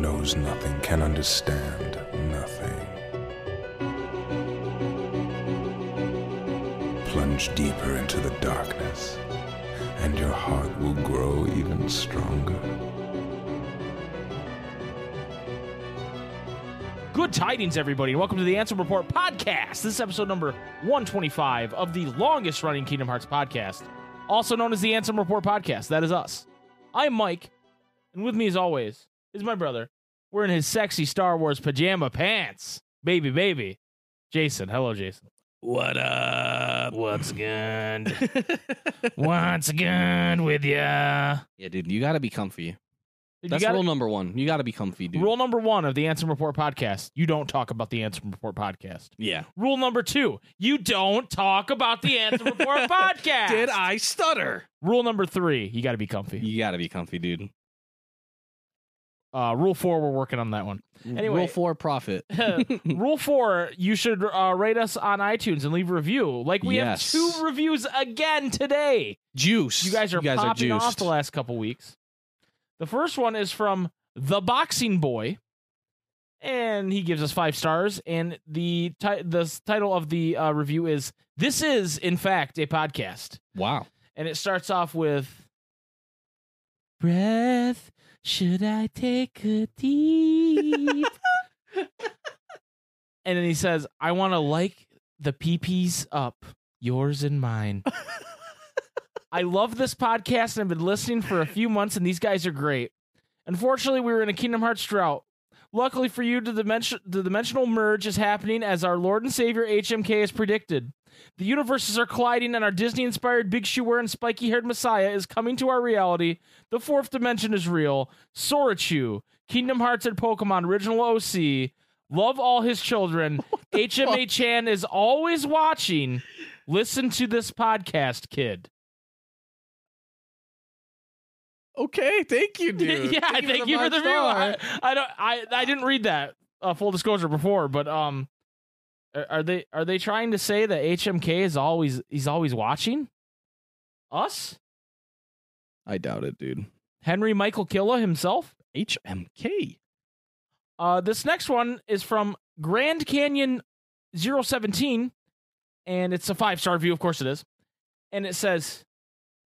knows nothing can understand nothing. Plunge deeper into the darkness, and your heart will grow even stronger. Good tidings, everybody, and welcome to the Ansem Report podcast. This is episode number 125 of the longest running Kingdom Hearts podcast, also known as the Ansem Report podcast. That is us. I'm Mike, and with me, as always, is my brother. We're in his sexy Star Wars pajama pants. Baby, baby. Jason. Hello, Jason. What up? What's good? What's good with ya? yeah, dude, you gotta be comfy. You That's gotta- rule number one. You gotta be comfy, dude. Rule number one of the Ansem Report podcast you don't talk about the Ansem Report podcast. yeah. Rule number two you don't talk about the Ansem Report podcast. Did I stutter? Rule number three you got to be comfy. You gotta be comfy, dude. Uh, rule four, we're working on that one. Anyway. rule four, profit. rule four, you should uh, rate us on iTunes and leave a review. Like we Yes. have two reviews again today. Juice. You guys are you guys popping are off the last couple weeks. The first one is from the Boxing Boy, and he gives us five stars. And the ti- the title of the uh, review is "This is in fact a podcast," wow. and it starts off with "Breath, should I take a deep?" and then he says, "I want to like the peepees up, yours and mine." I love this podcast and I've been listening for a few months, and these guys are great. Unfortunately, we were in a Kingdom Hearts drought. Luckily for you, the, dimension- the dimensional merge is happening as our Lord and Savior HMK has predicted. The universes are colliding, and our Disney inspired big shoe wearing spiky haired Messiah is coming to our reality. The fourth dimension is real. Sorachu, Kingdom Hearts and Pokemon original OC. Love all his children. HMA Chan is always watching. Listen to this podcast, kid. Okay, thank you, dude. yeah, thank you for the five review. star. I, I don't. I I didn't read that. Uh, full disclosure before, but um, are, are they are they trying to say that HMK is always he's always watching us? I doubt it, dude. Henry Michael Killa himself. HMK. Uh, this next one is from Grand Canyon 017, and it's a five star review. Of course, it is. And it says,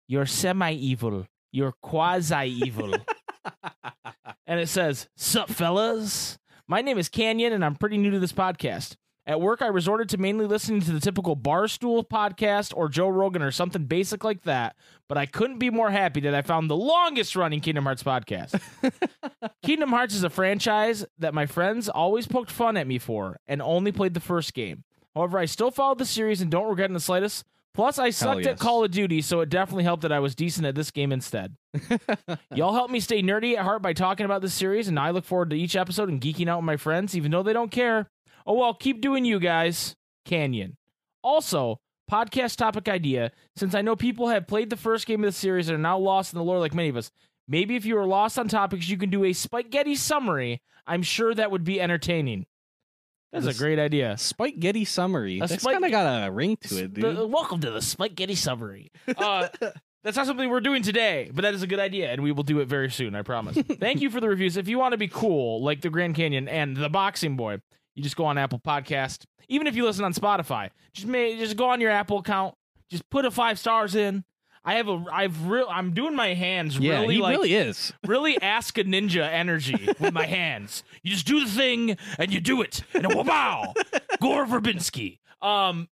"You're semi evil. You're quasi evil." and it says, Sup, fellas? My name is Canyon, and I'm pretty new to this podcast. At work, I resorted to mainly listening to the typical Barstool podcast or Joe Rogan or something basic like that, but I couldn't be more happy that I found the longest running Kingdom Hearts podcast. Kingdom Hearts is a franchise that my friends always poked fun at me for and only played the first game. However, I still followed the series and don't regret in the slightest. Plus, I sucked at. Call of Duty, so it definitely helped that I was decent at this game instead. Y'all help me stay nerdy at heart by talking about this series, and I look forward to each episode and geeking out with my friends, even though they don't care. Oh well, keep doing you guys. Canyon. Also, podcast topic idea since I know people have played the first game of the series and are now lost in the lore like many of us. Maybe if you are lost on topics, you can do a SpikeGhetti summary. I'm sure that would be entertaining. That's a great idea. SpikeGhetti summary. A That's Spike- kind of got a ring to it, dude. The- welcome to the SpikeGhetti summary. Uh, that's not something we're doing today, but that is a good idea, and we will do it very soon. I promise. Thank you for the reviews. If you want to be cool like the Grand Canyon and the Boxing Boy, you just go on Apple Podcast. Even if you listen on Spotify, just may just go on your Apple account. Just put a five stars in. I have a I've real I'm doing my hands yeah, really he like really is. really ask a ninja energy with my hands. You just do the thing and you do it. And wow, Gore Verbinski. Um,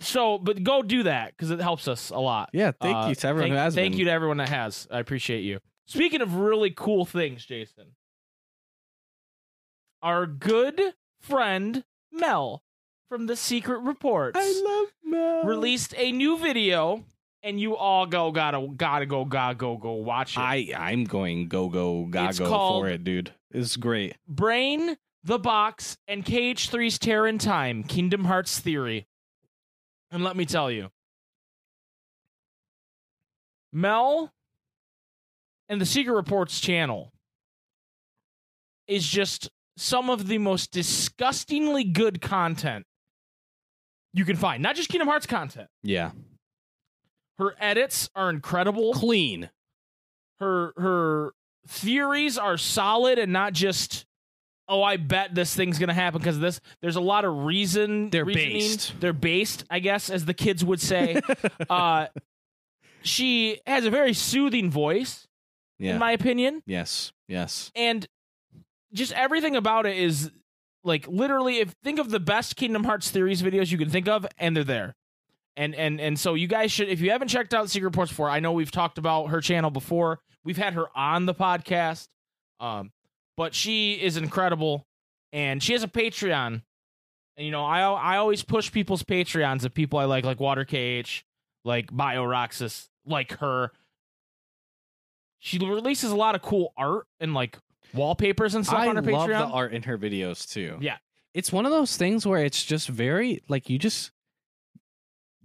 so but go do that because it helps us a lot. Yeah, thank Uh, you to everyone thank, who has Thank been. you to everyone that has. I appreciate you. Speaking of really cool things, Jason, our good friend Mel from the Secret Reports I love Mel. released a new video, and you all go gotta gotta go gotta go go watch it. I I'm going go go It's gago called- for it, dude. It's great. Brain, The Box, and KH3's Terror in Time, Kingdom Hearts Theory. And let me tell you, Mel and the Secret Reports channel is just some of the most disgustingly good content you can find. Not just Kingdom Hearts content. Yeah, Her edits are incredible. clean. her her theories are solid and not just oh I bet this thing's gonna happen because this. There's a lot of reason. They're reasoning. based. They're based, I guess, as the kids would say. uh, she has a very soothing voice, yeah. in my opinion, yes. Yes. and just everything about it is like literally. If think of the best Kingdom Hearts theories videos you can think of, and they're there. And and and so you guys should if you haven't checked out Secret Reports before, I know we've talked about her channel before. We've had her on the podcast. Um, but she is incredible and she has a Patreon. And you know, I I always push people's Patreons of people I like, like Water KH, like BioRoxas, like her. She releases a lot of cool art and like wallpapers and stuff I on her love Patreon. the art in her videos too. Yeah. It's one of those things where it's just very like you just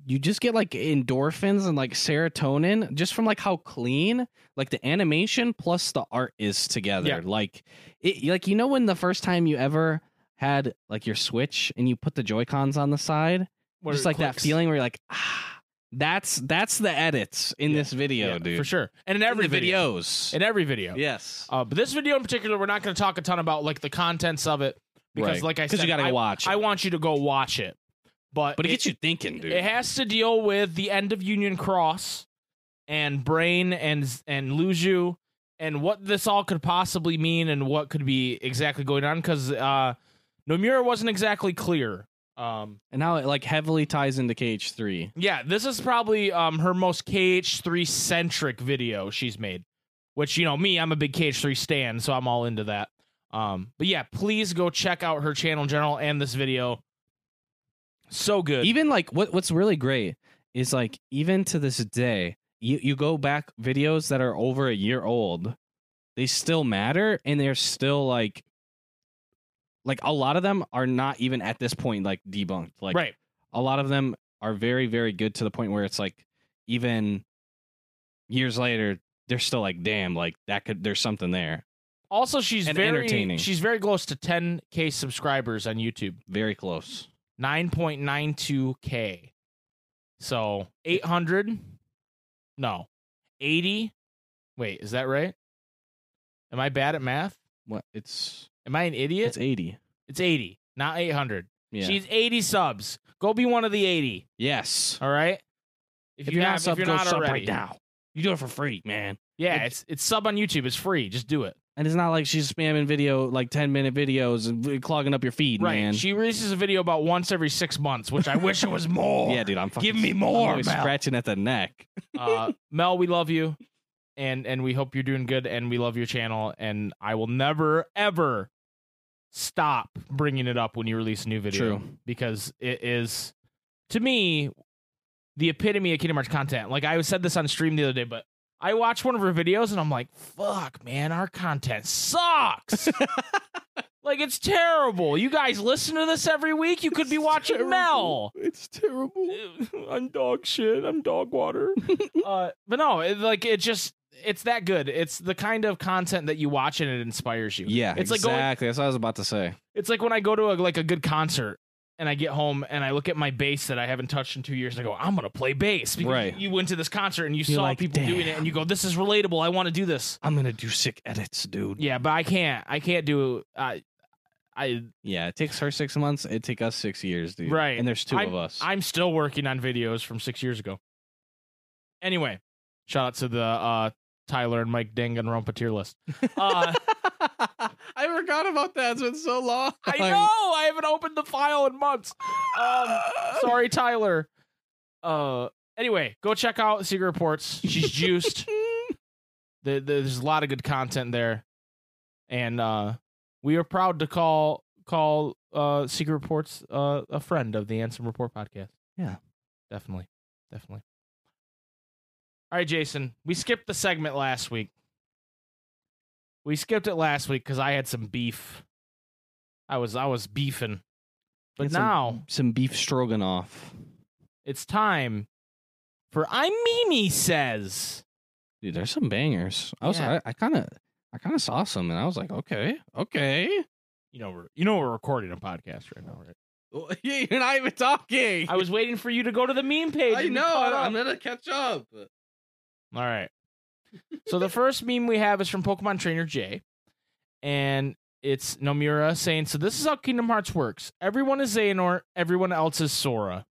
you just get like endorphins and like serotonin just from like how clean like the animation plus the art is together. Yeah. Like it like you know when the first time you ever had like your Switch and you put the Joy-Cons on the side? Where just like that feeling where you're like, ah, that's that's the edits in Yeah. this video, Yeah, dude. for sure. And in every In video. videos. In every video. yes. Uh, but this video in particular, we're not going to talk a ton about like the contents of it because, Right. like I said, you gotta I, go watch I want you to go watch it. But but it gets you thinking, dude. It has to deal with the end of Union Cross and Brain and and Luxu and what this all could possibly mean and what could be exactly going on because uh, Nomura wasn't exactly clear. Um, and how it like heavily ties into KH3. yeah, this is probably um, her most KH3 centric video she's made. Which you know me, I'm a big KH3 stan, so I'm all into that. Um, but yeah, please go check out her channel in general and this video. So good. Even like what what's really great is like even to this day, you you go back videos that are over a year old, they still matter and they're still like like a lot of them are not even at this point like debunked. Like right. a lot of them are very very good to the point where it's like even years later they're still like damn like that could there's something there Also, she's And very entertaining. she's very close to 10k subscribers on YouTube. very close 9.92k. So 800. No, 80. Wait, is that right? Am I bad at math? what it's Am I an idiot? it's 80 It's 80, not 800. yeah She's 80 subs. Go be one of the 80. yes All right. if, you you're have- not if sub you're go not sub already. right now you do it for free man Yeah, It- it's it's sub on YouTube. It's free. Just do it. And it's not like she's spamming video like 10 minute videos and clogging up your feed Right. man She releases a video about once every six months, which I wish it was more. yeah dude i'm fucking, Give me more, I'm Mel. scratching at the neck uh, Mel, we love you, and and we hope you're doing good, and we love your channel, and I will never ever stop bringing it up when you release a new video True. because it is to me the epitome of Kingdom Hearts content. Like I said this on stream the other day, but I watched one of her videos and I'm like, fuck, man, our content sucks. like it's terrible. You guys listen to this every week. You could be watching Mel. it's terrible I'm dog shit. I'm dog water. uh, but no, it, like it just it's that good. It's the kind of content that you watch and it inspires you. yeah it's like going. exactly that's what i was about to say It's like when I go to a, like a good concert and I get home and I look at my bass that I haven't touched in two years and I go, I'm gonna play bass. Because Right. You went to this concert and you You're saw like, people doing it and you go, this is relatable. I want to do this. i'm gonna do sick edits dude Yeah, but I can't. I can't do. I. I yeah it takes her six months it take us six years dude Right. and there's 2 I'm, of us I'm still working on videos from six years ago. Anyway, shout out to the uh, Tyler and Mike Danganronpa tier list. Uh, I forgot about that. It's been so long. I know I haven't opened the file in months. Um, sorry, Tyler. Uh, anyway, go check out Secret Reports. She's juiced. The- There's a lot of good content there, and uh, we are proud to call call uh, Secret Reports uh, a friend of the Ansem Report podcast. Yeah. definitely, definitely. All right, Jason. We skipped the segment last week. We skipped it last week because I had some beef. I was I was beefing, but Get some- now some beef stroganoff. it's time for I'm Mimi says. Dude, there's some bangers. I was Yeah. I kind of I kind of saw some and I was like, okay, okay. You know we're you know we're recording a podcast right now, right? Yeah, You're not even talking. I was waiting for you to go to the meme page. I know. I'm gonna catch up. All right. So the first meme we have is from Pokemon Trainer J, and it's Nomura saying, "So this is how Kingdom Hearts works. Everyone is Xehanort, everyone else is Sora."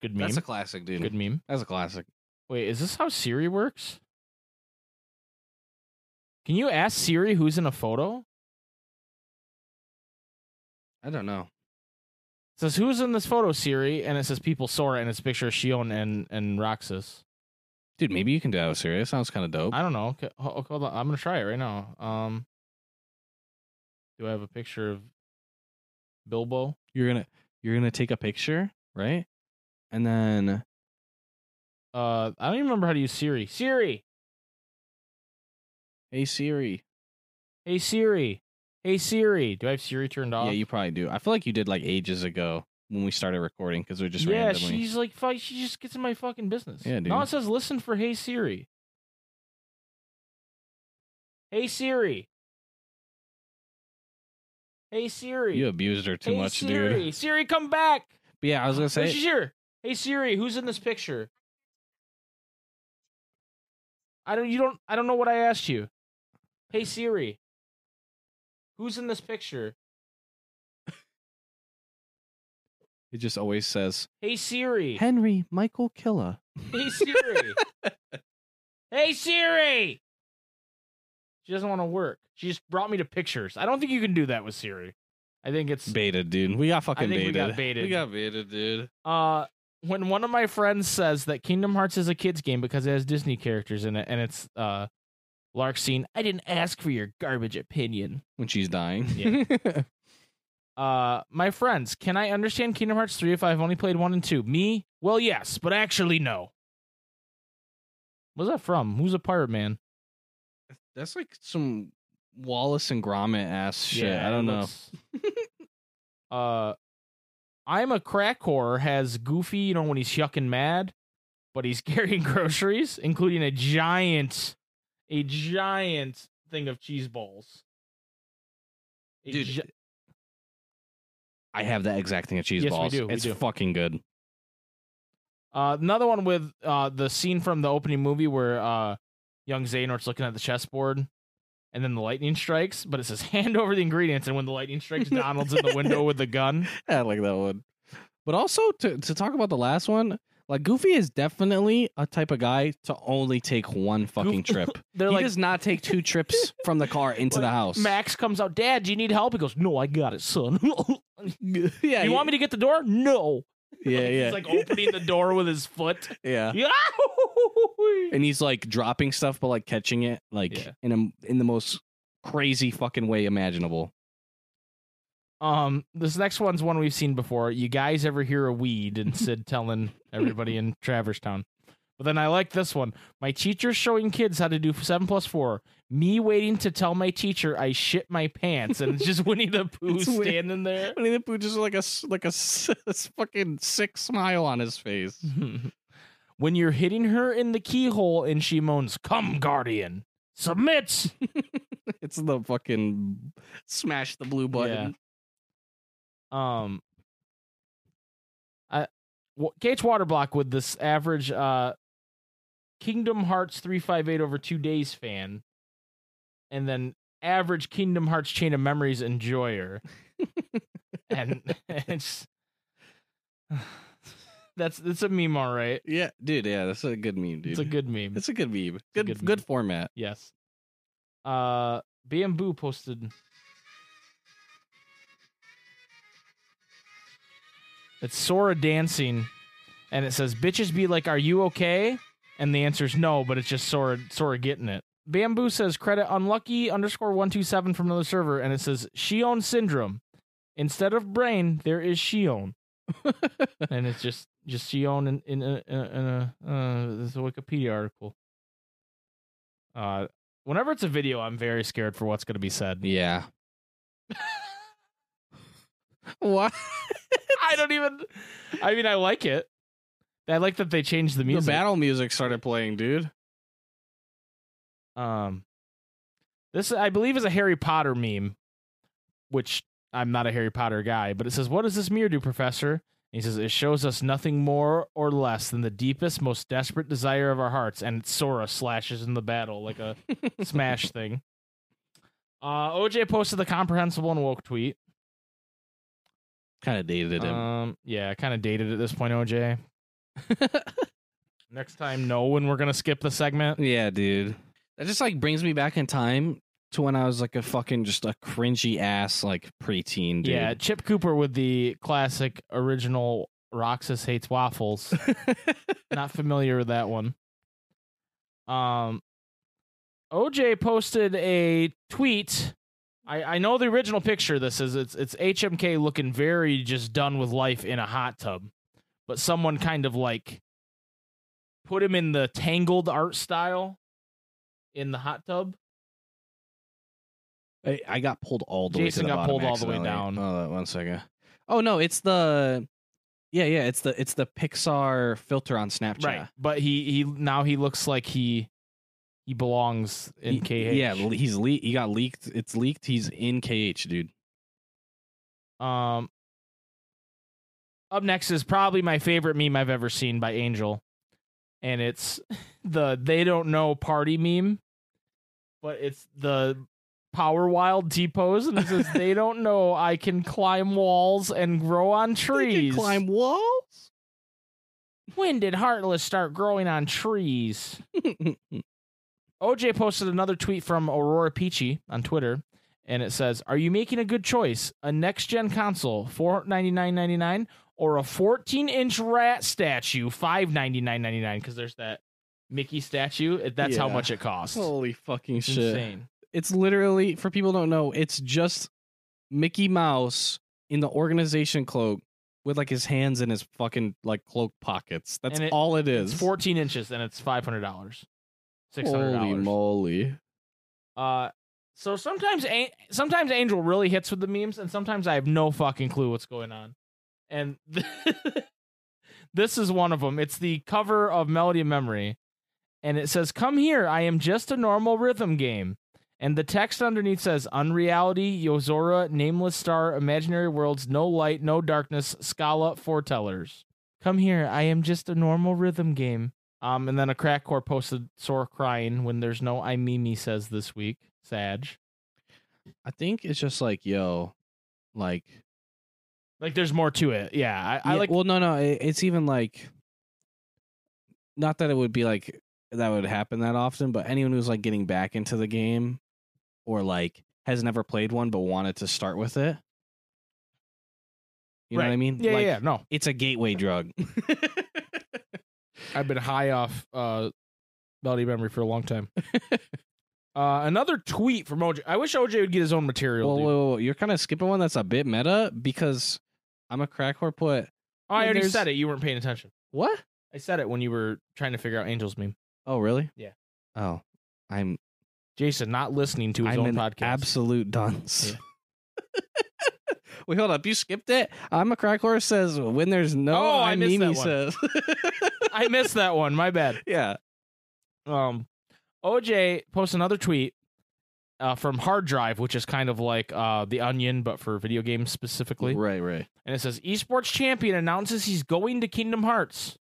Good meme. That's a classic, dude. Good meme. That's a classic. Wait, is this how Siri works? Can you ask Siri who's in a photo? I don't know. It says who's in this photo, Siri, and it says people Sora, and it's a picture of Xion and and Roxas. Dude, maybe you can do that with Siri. It sounds kind of dope. I don't know. Okay, Hold on, I'm gonna try it right now. Um, do I have a picture of Bilbo? You're gonna you're gonna take a picture, right? And then Uh, I don't even remember how to use Siri. Siri, hey Siri. hey Siri, hey Siri. Do I have Siri turned off? Yeah, you probably do. I feel like you did like ages ago when we started recording because we're just yeah, randomly. she's like, fuck, she just gets in my fucking business. Yeah, Now dude. it says, listen for Hey Siri. Hey Siri. Hey Siri. You abused her too hey, much, Siri. dude. Siri, come back. But yeah, I was gonna Oh, say she's here. Hey Siri, who's in this picture? I don't. You don't. I don't know what I asked you. Hey Siri, who's in this picture? It just always says Hey Siri. Henry Michael Killa. Hey Siri. hey Siri. She doesn't want to work. She just brought me to pictures. I don't think you can do that with Siri. I think it's Baited, dude. We got fucking think we got baited. We got baited, dude. uh when one of my friends says that Kingdom Hearts is a kids game because it has Disney characters in it and it's uh Lark scene, I didn't ask for your garbage opinion. When she's dying. Yeah. Uh my friends, can I understand Kingdom Hearts 3 if I've only played 1 and 2? Me? Well, yes, but actually no. What's that from? Who's a pirate man? That's like some Wallace and Gromit ass shit. Yeah, I don't know. uh, I'm a crack whore has Goofy, you know, when he's yucking mad, but he's carrying groceries, including a giant, a giant thing of cheese balls. A Dude, gi- I have that exact thing of cheese Yes, we balls. do, we it's do. fucking good. uh, another one with uh the scene from the opening movie where uh young Xehanort's looking at the chessboard. And then the lightning strikes, but it says hand over the ingredients. And when the lightning strikes, Donald's in the window with the gun. I like that one. But also to to talk about the last one, like Goofy is definitely a type of guy to only take one fucking trip. They're he like, does not take two trips from the car into the house. Max comes out, Dad, do you need help? He goes, No, I got it, son. yeah, you want me to get the door? No. Yeah, yeah, He's like opening the door with his foot. yeah. Yeah. And he's like dropping stuff, but like catching it, like Yeah. in a in the most crazy fucking way imaginable. Um, this next one's one we've seen before. You guys ever hear a weed? And Sid telling everybody in Traverse Town. But then I like this one. My teacher's showing kids how to do seven plus four. Me waiting to tell my teacher I shit my pants, and it's just Winnie the Pooh It's Winnie- standing there. Winnie the Pooh just like a s- like a s- s- fucking sick smile on his face. when you're hitting her in the keyhole and she moans, "Come, guardian, submit." it's the fucking smash the blue button. Um, I Gage Waterblock with this average uh, Kingdom Hearts three five eight over two days fan, and then average Kingdom Hearts Chain of Memories enjoyer, and it's that's it's a meme, all right. Yeah, dude. Yeah, that's a good meme, dude. It's a good meme. It's a good meme. a Good, good good, meme. format. Yes. Uh, Bamboo posted. It's Sora dancing, and it says, "Bitches be like, are you okay?" And the answer is no, but it's just Sora, Sora getting it. Bamboo says, "Credit unlucky underscore one two seven from another server," and it says, "Xion syndrome." Instead of brain, there is Xion, and it's just just Xion in in a, in a, in a uh, this is a Wikipedia article. Uh, whenever it's a video, I'm very scared for what's going to be said. Yeah. what? I don't even. I mean, I like it. I like that they changed the The music. battle music started playing, dude. Um, this I believe is a Harry Potter meme, which I'm not a Harry Potter guy, but it says, "What does this mirror do, Professor?" He says it shows us nothing more or less than the deepest, most desperate desire of our hearts, and Sora slashes in the battle like a smash thing. Uh, OJ posted the comprehensible and woke tweet. Kind of dated him. Um, yeah, kind of dated at this point, OJ. Next time, know when we're gonna skip the segment. yeah, dude. That just like brings me back in time to when I was like a fucking just a cringy ass like preteen, dude. Yeah, Chip Cooper with the classic original Roxas hates waffles. Not familiar with that one. Um, OJ posted a tweet. I, I know the original picture. This is it's it's HMK looking very just done with life in a hot tub, but someone kind of like put him in the tangled art style in the hot tub. I, I got pulled all the Jason way the got pulled all the way down. Hold on one second. Oh no, it's the yeah yeah it's the it's the Pixar filter on Snapchat. Right, but he he now he looks like he he belongs in He- KH. Yeah, he's le- he got leaked. It's leaked. He's in KH, dude. Um, up next is probably my favorite meme I've ever seen by Angel, and it's the they don't know party meme, but it's the Power Wild T pose, and it says they don't know I can climb walls and grow on trees. climb walls. When did Heartless start growing on trees? OJ posted another tweet from Aurora Peachy on Twitter, and it says, "Are you making a good choice? A next gen console, four ninety nine ninety nine, or a fourteen inch rat statue, five ninety nine ninety nine? Because there's that Mickey statue. That's how much it costs. Holy fucking It's shit! insane. It's literally for people who don't know. It's just Mickey Mouse in the organization cloak with like his hands in his fucking like cloak pockets. That's it- all it is. It's fourteen inches, and it's five hundred dollars, six hundred Holy dollars. moly! Uh, so sometimes, An- sometimes Angel really hits with the memes, and sometimes I have no fucking clue what's going on. And this is one of them. It's the cover of Melody of Memory, and it says, "Come here, I am just a normal rhythm game." And the text underneath says, "Unreality, Yozora, Nameless Star, Imaginary Worlds, No Light, No Darkness, Scala, Foretellers. Come here, I am just a normal rhythm game." Um, and then a crackcore posted sore crying when there's no I Mimi says this week. Sag. I think it's just like yo, like Like there's more to it. Yeah. I, I Yeah, like Well, no, no. it- It's even like, not that it would be like that would happen that often, but anyone who's like getting back into the game, or like has never played one but wanted to start with it. You know what I mean? Yeah, like, yeah, no. It's a gateway drug. I've been high off uh Melody Memory for a long time. uh another tweet from OJ. I wish OJ would get his own material. well, whoa, whoa, whoa, you're kind of skipping one that's a bit meta because I'm a crack whore put. oh, I already there's- said it. You weren't paying attention. What? I said it when you were trying to figure out Angel's meme. Oh, really? Yeah. Oh, I'm Jason not listening to his I'm own an podcast. absolute dunce. Wait, hold up. You skipped it. I'm a crack horse says when there's no. Oh, I missed that one. says. I missed that one. My bad. yeah. Um, OJ posts another tweet uh, from Hard Drive, which is kind of like uh, the Onion, but for video games specifically. Right, right. And it says esports champion announces he's going to Kingdom Hearts.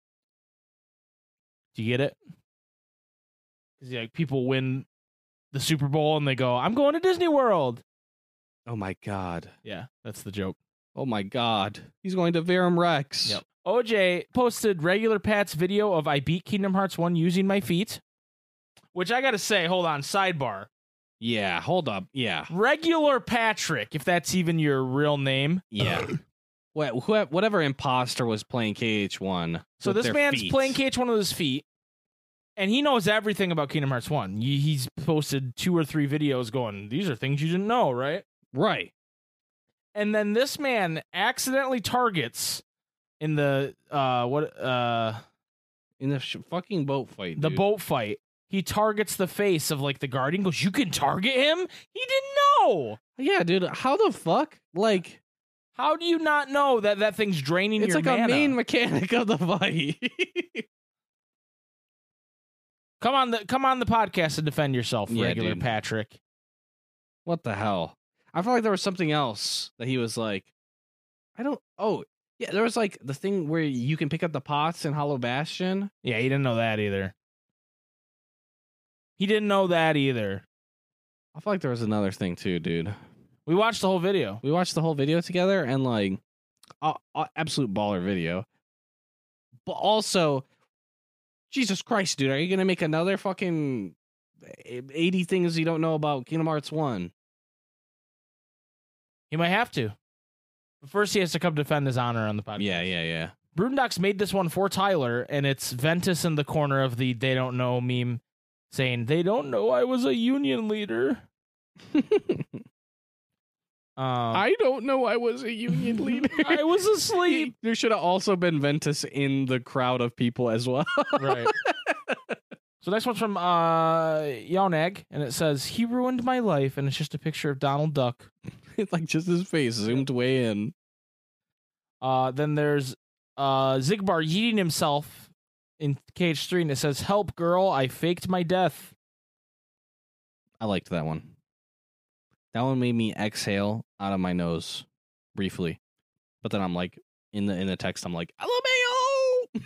Do you get it? Because like people win the Super Bowl and they go, "I'm going to Disney World." Oh my god. Yeah, that's the joke. Oh my god. He's going to Verum Rex. Yep. OJ posted regular Pat's video of I beat Kingdom Hearts 1 using my feet. Which I gotta say, hold on, sidebar. Yeah. Hold up. Yeah. Regular Patrick, if that's even your real name. Yeah. What, who- whatever imposter was playing KH1. So this man's feet. playing KH1 with his feet, and he knows everything about Kingdom Hearts 1. He- He's posted two or three videos going, These are things you didn't know, right? Right. And then this man accidentally targets in the uh what uh In the sh- fucking boat fight. the dude. boat fight. He targets the face of like the guardian. Goes, you can target him. He didn't know. Yeah, dude. How the fuck? Like, How do you not know that that thing's draining it's like mana? a main mechanic of the fight. Come on the come on the podcast and defend yourself, Yeah, regular dude. Patrick. what the hell? I felt like there was something else that he was like, I don't. Oh, Yeah, there was like the thing where you can pick up the pots in Hollow Bastion. Yeah, he didn't know that either. He didn't know that either. I feel like there was another thing too, dude. We watched the whole video. We watched the whole video together and like, uh, uh, absolute baller video. But also, Jesus Christ, dude, are you gonna make another fucking eighty things you don't know about Kingdom Hearts One? He might have to. But first, he has to come defend his honor on the podcast. Yeah, yeah, yeah. Brundox made this one for Tyler, and it's Ventus in the corner of the "they don't know" meme, saying "they don't know I was a union leader." Um, I don't know. I was a union leader. I was asleep. there should have also been Ventus in the crowd of people as well. right. So next one's from uh Yonag, and it says he ruined my life, and it's just a picture of Donald Duck. it's like just his face zoomed way in. Uh, then there's uh Xigbar yeeting himself in KH three, and it says, "Help, girl! I faked my death." I liked that one. That one made me exhale out of my nose briefly, but then I'm like in the in the text, I'm like, LMAO.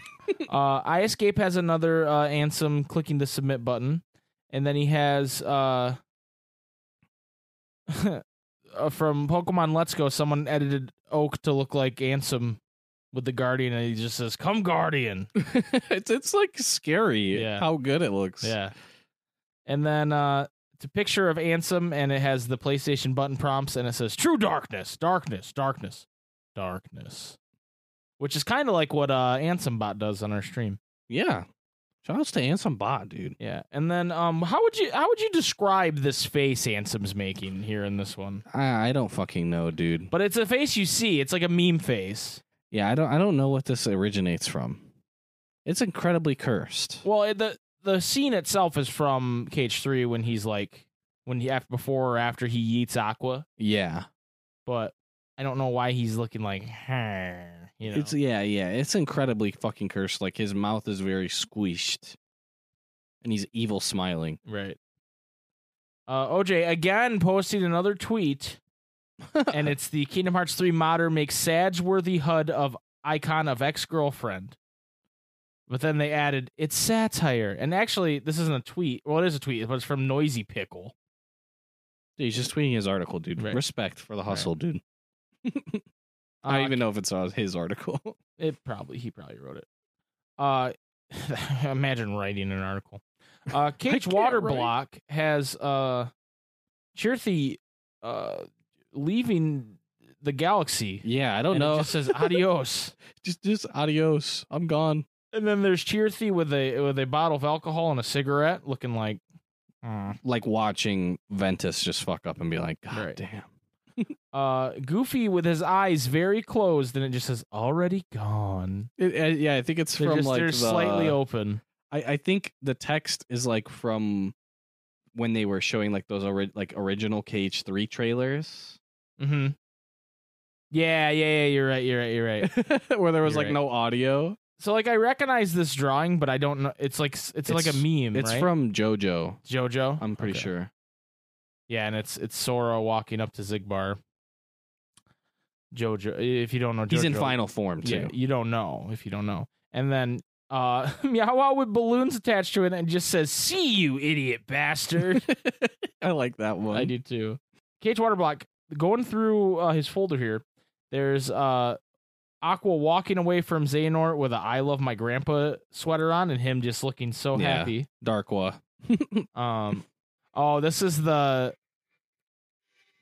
uh, I Escape has another uh, Ansem clicking the submit button, and then he has uh, uh, from Pokemon Let's Go. Someone edited Oak to look like Ansem with the Guardian, and he just says, "Come Guardian." it's it's like scary Yeah. how good it looks. yeah, and then uh, it's a picture of Ansem, and it has the PlayStation button prompts, and it says, "True darkness, darkness, darkness, darkness," which is kind of like what uh, Ansem Bot does on our stream. Yeah. Shout outs to Ansem Bot, dude. Yeah, and then um, how would you how would you describe this face Ansem's making here in this one? I, I don't fucking know, dude. But it's a face you see. It's like a meme face. Yeah, I don't I don't know what this originates from. It's incredibly cursed. Well, it, the the scene itself is from KH Three when he's like when he after before or after he eats Aqua, Yeah. but I don't know why he's looking like you know. It's yeah, yeah. It's incredibly fucking cursed. Like his mouth is very squished. And he's evil smiling. right. Uh, OJ again posted another tweet, and it's the Kingdom Hearts 3 modder makes Sageworthy HUD of icon of ex girlfriend. But then they added it's satire, and actually this isn't a tweet. Well, it is a tweet, but it's from Noisy Pixel. Dude, he's just tweeting his article, dude. Right. Respect for the hustle, dude. I Uh, don't even know if it's uh, his article. It probably he probably wrote it. Uh, imagine writing an article. Uh, Cage can't Water write. Block has uh, Chirithy uh leaving the galaxy. yeah, I don't It know. just says adios. just just adios. I'm gone. and then there's Chirithy with a with a bottle of alcohol and a cigarette, looking like. uh, Like watching Ventus just fuck up and be like, God Right. damn. Uh, Goofy with his eyes very closed, and it just says already gone. It, uh, yeah, I think it's They're from just like they're the, slightly open. I, I think the text is like from when they were showing like those ori- like original KH Three trailers, Mm-hmm. Yeah, yeah, yeah. You're right. You're right. You're right. where there was You're like right. no audio. So like I recognize this drawing, but I don't know. It's like it's, like a meme. It's right? from JoJo. JoJo. I'm pretty Okay. sure. Yeah, and it's it's Sora walking up to Xigbar. JoJo. If you don't know, JoJo, He's in final form too. Yeah, you don't know if you don't know. And then uh Meow with balloons attached to it and just says "See you, idiot bastard." I like that one. I do too. Cage Waterblock going through uh, his folder here. There's uh Aqua walking away from Xehanort with a "I love my grandpa" sweater on, and him just looking so Yeah. happy. Darkwa. Um, oh, this is the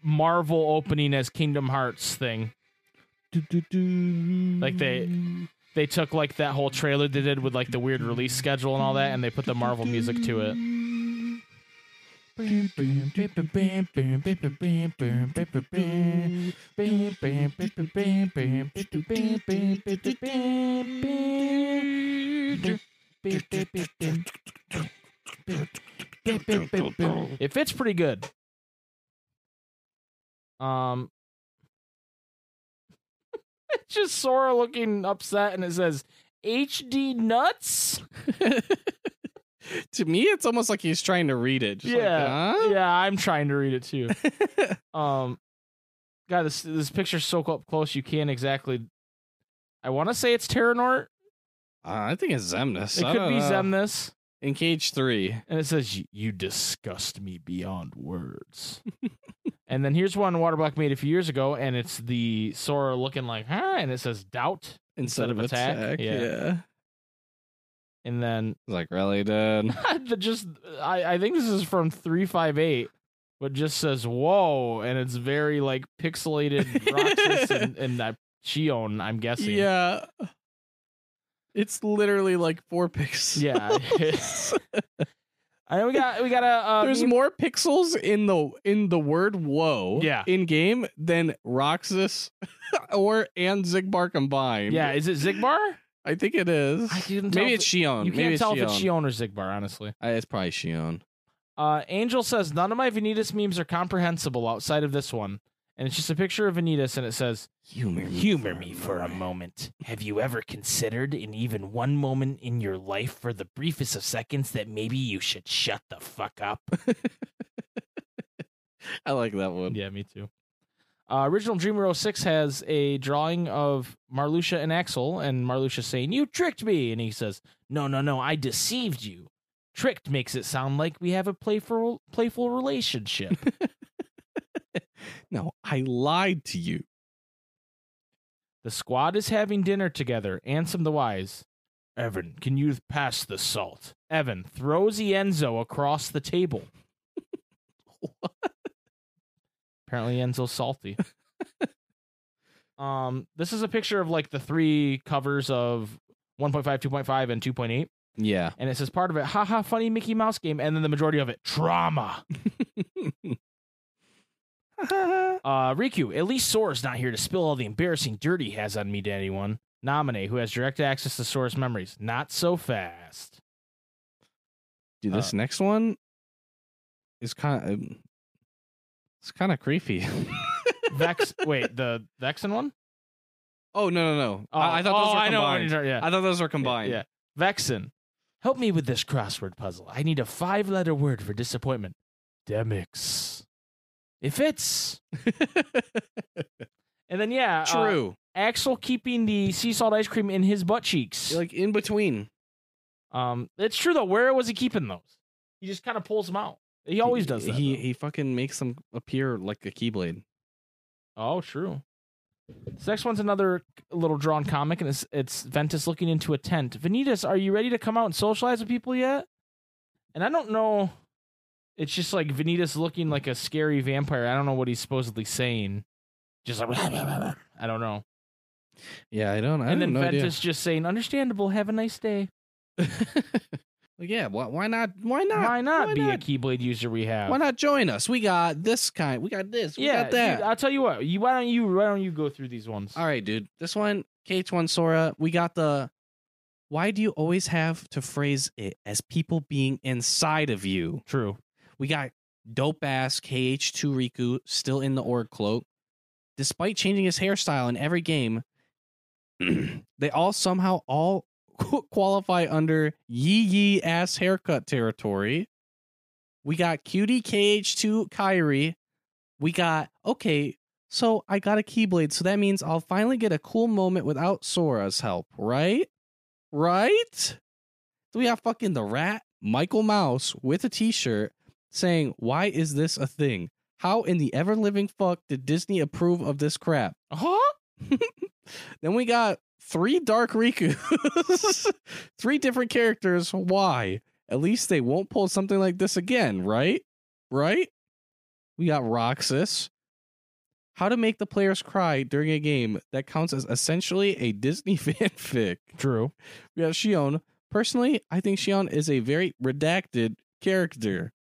Marvel opening as Kingdom Hearts thing. Like they they took like that whole trailer they did with like the weird release schedule and all that, and they put the Marvel music to it. It fits pretty good. Um, it's just Sora looking upset, and it says "HD nuts." to me, it's almost like he's trying to read it. Just yeah, Like, yeah, I'm trying to read it too. Um, God, this this picture's so up close you can't exactly I want to say it's Terranort. Uh, I think it's Xemnas. It I could be know. Xemnas. In KH three. And it says, "You- disgust me beyond words. and then here's one Waterblock made a few years ago, and it's the Sora looking like, huh? And it says doubt. Instead, of of attack? attack, Yeah. yeah. And then Like really, dude. just, I, I think this is from 358, but just says, whoa. And it's very like pixelated Roxas and, and uh, Xion, I'm guessing. Yeah. It's literally like four pixels. Yeah. I know we got, we got a, uh, There's meme- more pixels in the in the word "whoa" Yeah. in game than Roxas or and Xigbar combined. yeah. Is it Xigbar? I think it is. I tell Maybe it's Xion. You Maybe can't tell Xion. if it's Xion or Xigbar, honestly. Uh, It's probably Xion. Uh, Angel says none of my Vanitas memes are comprehensible outside of this one, and it's just a picture of Vanitas, and it says, Humor "Humor me for a moment. Have you ever considered, in even one moment in your life, for the briefest of seconds, that maybe you should shut the fuck up?" I like that one. yeah, me too. Uh, Original Dreamer 06 has a drawing of Marluxia and Axel, and Marluxia saying, You tricked me. And he says, No, no, no, I deceived you. Tricked makes it sound like we have a playful, playful relationship. No, I lied to you. the squad is having dinner together. Ansem the Wise. Evan, can you pass the salt? Evan throws Enzo across the table. Apparently Enzo's salty. um, this is a picture of like the three covers of 1.5, 2.5, and 2.8. Yeah. And it says part of it, haha, funny Mickey Mouse game, and then the majority of it, trauma. Uh, Riku, at least Sora's not here to spill all the embarrassing dirt he has on me to anyone. Namine, who has direct access to Sora's memories, not so fast. Dude, this next one is kind of it's kind of creepy. Vex, wait, the Vexen one? oh no no no! Oh, I, I thought those oh, were I know combined. yeah. I thought those were combined. Yeah. Vexen, help me with this crossword puzzle. I need a five letter word for disappointment. Demyx. It fits. And then, yeah. uh, True. Axel keeping the sea salt ice cream in his butt cheeks. like in between. Um, it's true though. Where was he keeping those? He just kind of pulls them out. He always does that. He though. he fucking makes them appear like a keyblade. oh, true. This next one's another little drawn comic, and it's it's Ventus looking into a tent. Vanitas, are you ready to come out and socialize with people yet? And I don't know. It's just like Vanitas looking like a scary vampire. I don't know what he's supposedly saying. Just like I don't know. Yeah, I don't. I and then know. Ventus just saying, "Understandable. Have a nice day." Like, yeah, why, why not? Why not? why not why be not? a Keyblade user? We have. Why not join us? We got this kind. We got this. We yeah, got that. dude, I'll tell you what. You why don't you why don't you go through these ones? All right, dude. This one, KH1 Sora, we got the why do you always have to phrase it as people being inside of you? True. We got dope ass KH2 Riku still in the org cloak. Despite changing his hairstyle in every game, they all somehow all qualify under yee yee ass haircut territory. We got cutie KH2 Kairi. We got okay, so I got a Keyblade, so that means I'll finally get a cool moment without Sora's help, right? Right? So we have fucking the rat, Michael Mouse, with a t-shirt saying, Why is this a thing? How in the ever living fuck did Disney approve of this crap? Huh? Then we got three Dark Rikus, three different characters. Why? At least they won't pull something like this again, right? Right? We got Roxas. How to make the players cry during a game that counts as essentially a Disney fanfic. True. We got Xion. Personally, I think Xion is a very redacted character.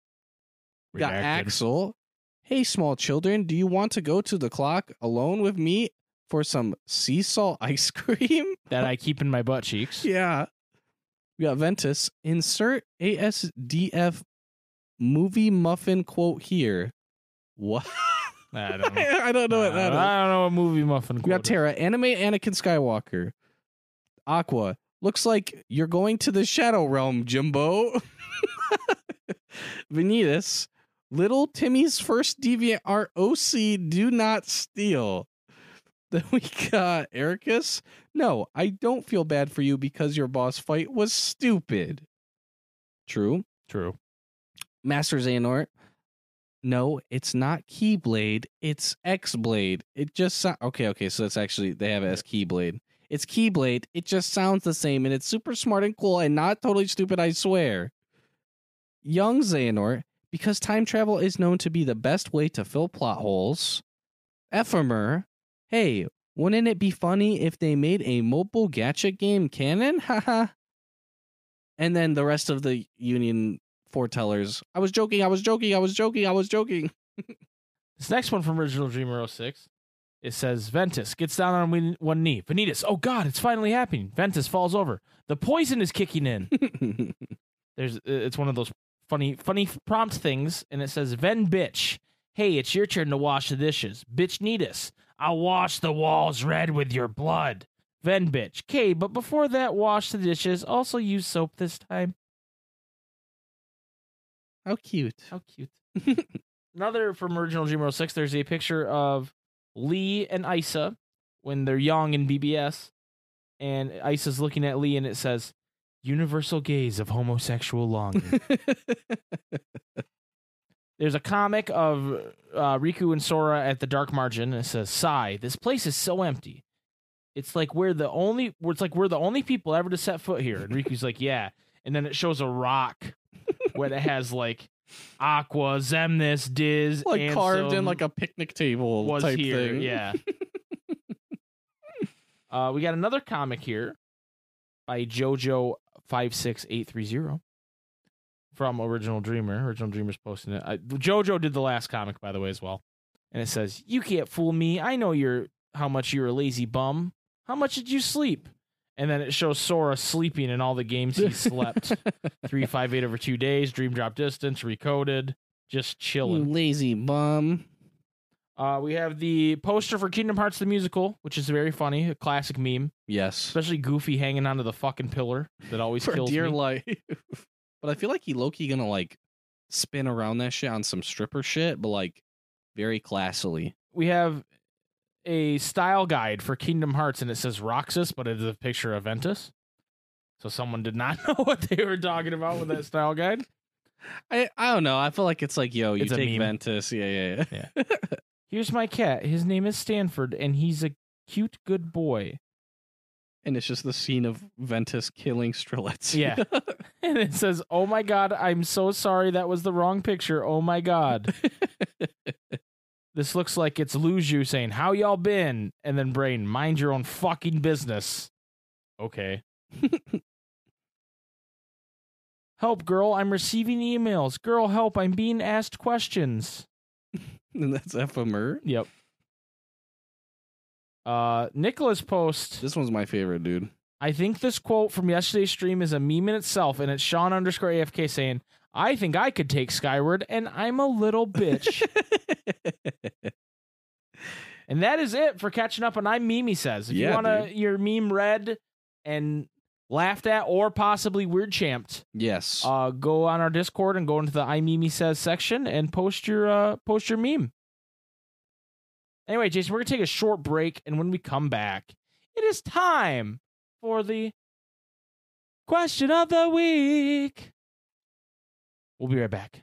Got Redacted. Axel. Hey, small children, do you want to go to the clock alone with me for some sea salt ice cream? That I keep in my butt cheeks. Yeah. We got Ventus. Insert ASDF movie muffin quote here. What? I don't know. I don't know what that is. I don't know what movie muffin. Quote. We got. Terra, anime Anakin Skywalker. Aqua, looks like you're going to the Shadow Realm, Jimbo. Vanitas, little Timmy's first deviant art OC, do not steal. Then we got Eraqus. No, I don't feel bad for you because your boss fight was stupid. True. True. Master Xehanort. No, it's not Keyblade. It's X Blade. It just so- okay. Okay, so that's actually they have it as Keyblade. It's Keyblade. It just sounds the same, and it's super smart and cool, and not totally stupid. I swear. Young Xehanort, because time travel is known to be the best way to fill plot holes. Ephemer, hey, wouldn't it be funny if they made a mobile gacha game canon? Haha. and then the rest of the Union foretellers. I was joking, I was joking, I was joking, I was joking. This next one from Original Dreamer 06. It says Ventus gets down on one- knee. Vanitas, oh god, it's finally happening. Ventus falls over. The poison is kicking in. There's it's one of those funny funny prompt things, and it says Ven bitch. Hey, it's your turn to wash the dishes. Bitch need us. I'll wash the walls red with your blood. Ven bitch. Okay, but before that, wash the dishes. Also use soap this time. How cute. How cute. Another from Original Dreamer 06, there's a picture of Lea and Isa when they're young in BBS. And Isa's looking at Lea and it says, Universal gaze of homosexual longing. There's a comic of uh, Riku and Sora at the dark margin, and it says, "Sigh, this place is so empty. It's like we're the only. It's like we're the only people ever to set foot here." And Riku's like, "Yeah." And then it shows a rock where it has like Aqua, Xemnas, Diz, like carved in like a picnic table was type here. thing. Yeah. uh, we got another comic here by JoJo five six eight three zero from Original Dreamer. Original Dreamer's posting it. I, JoJo did the last comic, by the way, as well. And it says, "You can't fool me. I know you're how much you're a lazy bum. How much did you sleep?" And then it shows Sora sleeping in all the games he slept. Three five eight over two days. Dream drop distance recoded. Just you chilling. lazy bum. Uh, we have the poster for Kingdom Hearts the musical, which is very funny, a classic meme, Yes. especially Goofy hanging onto the fucking pillar that always For kills dear me. life. but I feel like he Loki gonna like spin around that shit on some stripper shit, but like very classily. we have a style guide for Kingdom Hearts, and it says Roxas, but it is a picture of Ventus. So someone did not know what they were talking about with that style guide. I I don't know. I feel like it's like, yo, you It's take. Ventus. Yeah, yeah, yeah. Here's my cat. His name is Stanford, and he's a cute, good boy. and it's just the scene of Ventus killing Strelitz. Yeah. And it says, "Oh my god, I'm so sorry. That was the wrong picture. Oh my god." This looks like it's Luxu saying, "How y'all been?" And then Brain, "Mind your own fucking business." Okay. help, girl! I'm receiving emails. Girl, help! I'm being asked questions. And that's ephemer. Yep. Uh, Nicholas post. This one's my favorite, dude. I think this quote from yesterday's stream is a meme in itself, and it's Sean underscore AFK saying, "I think I could take Skyward, and I'm a little bitch." And that is it for catching up on I'm Mimi says. If you want to your meme read and laughed at or possibly weird champed, yes. uh, go on our Discord and go into the I Mimi says section and post your uh, post your meme. Anyway, Jason, we're gonna take a short break, and when we come back, it is time for the question of the week. We'll be right back.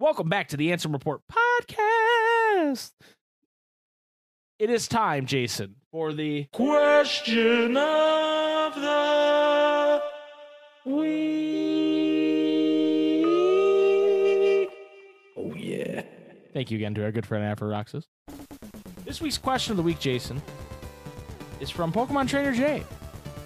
Welcome back to the Ansem Report podcast. It is time, Jason, for the question of the week. oh yeah. Thank you again to our good friend Afro Roxas. This week's question of the week, Jason, is from Pokemon Trainer J.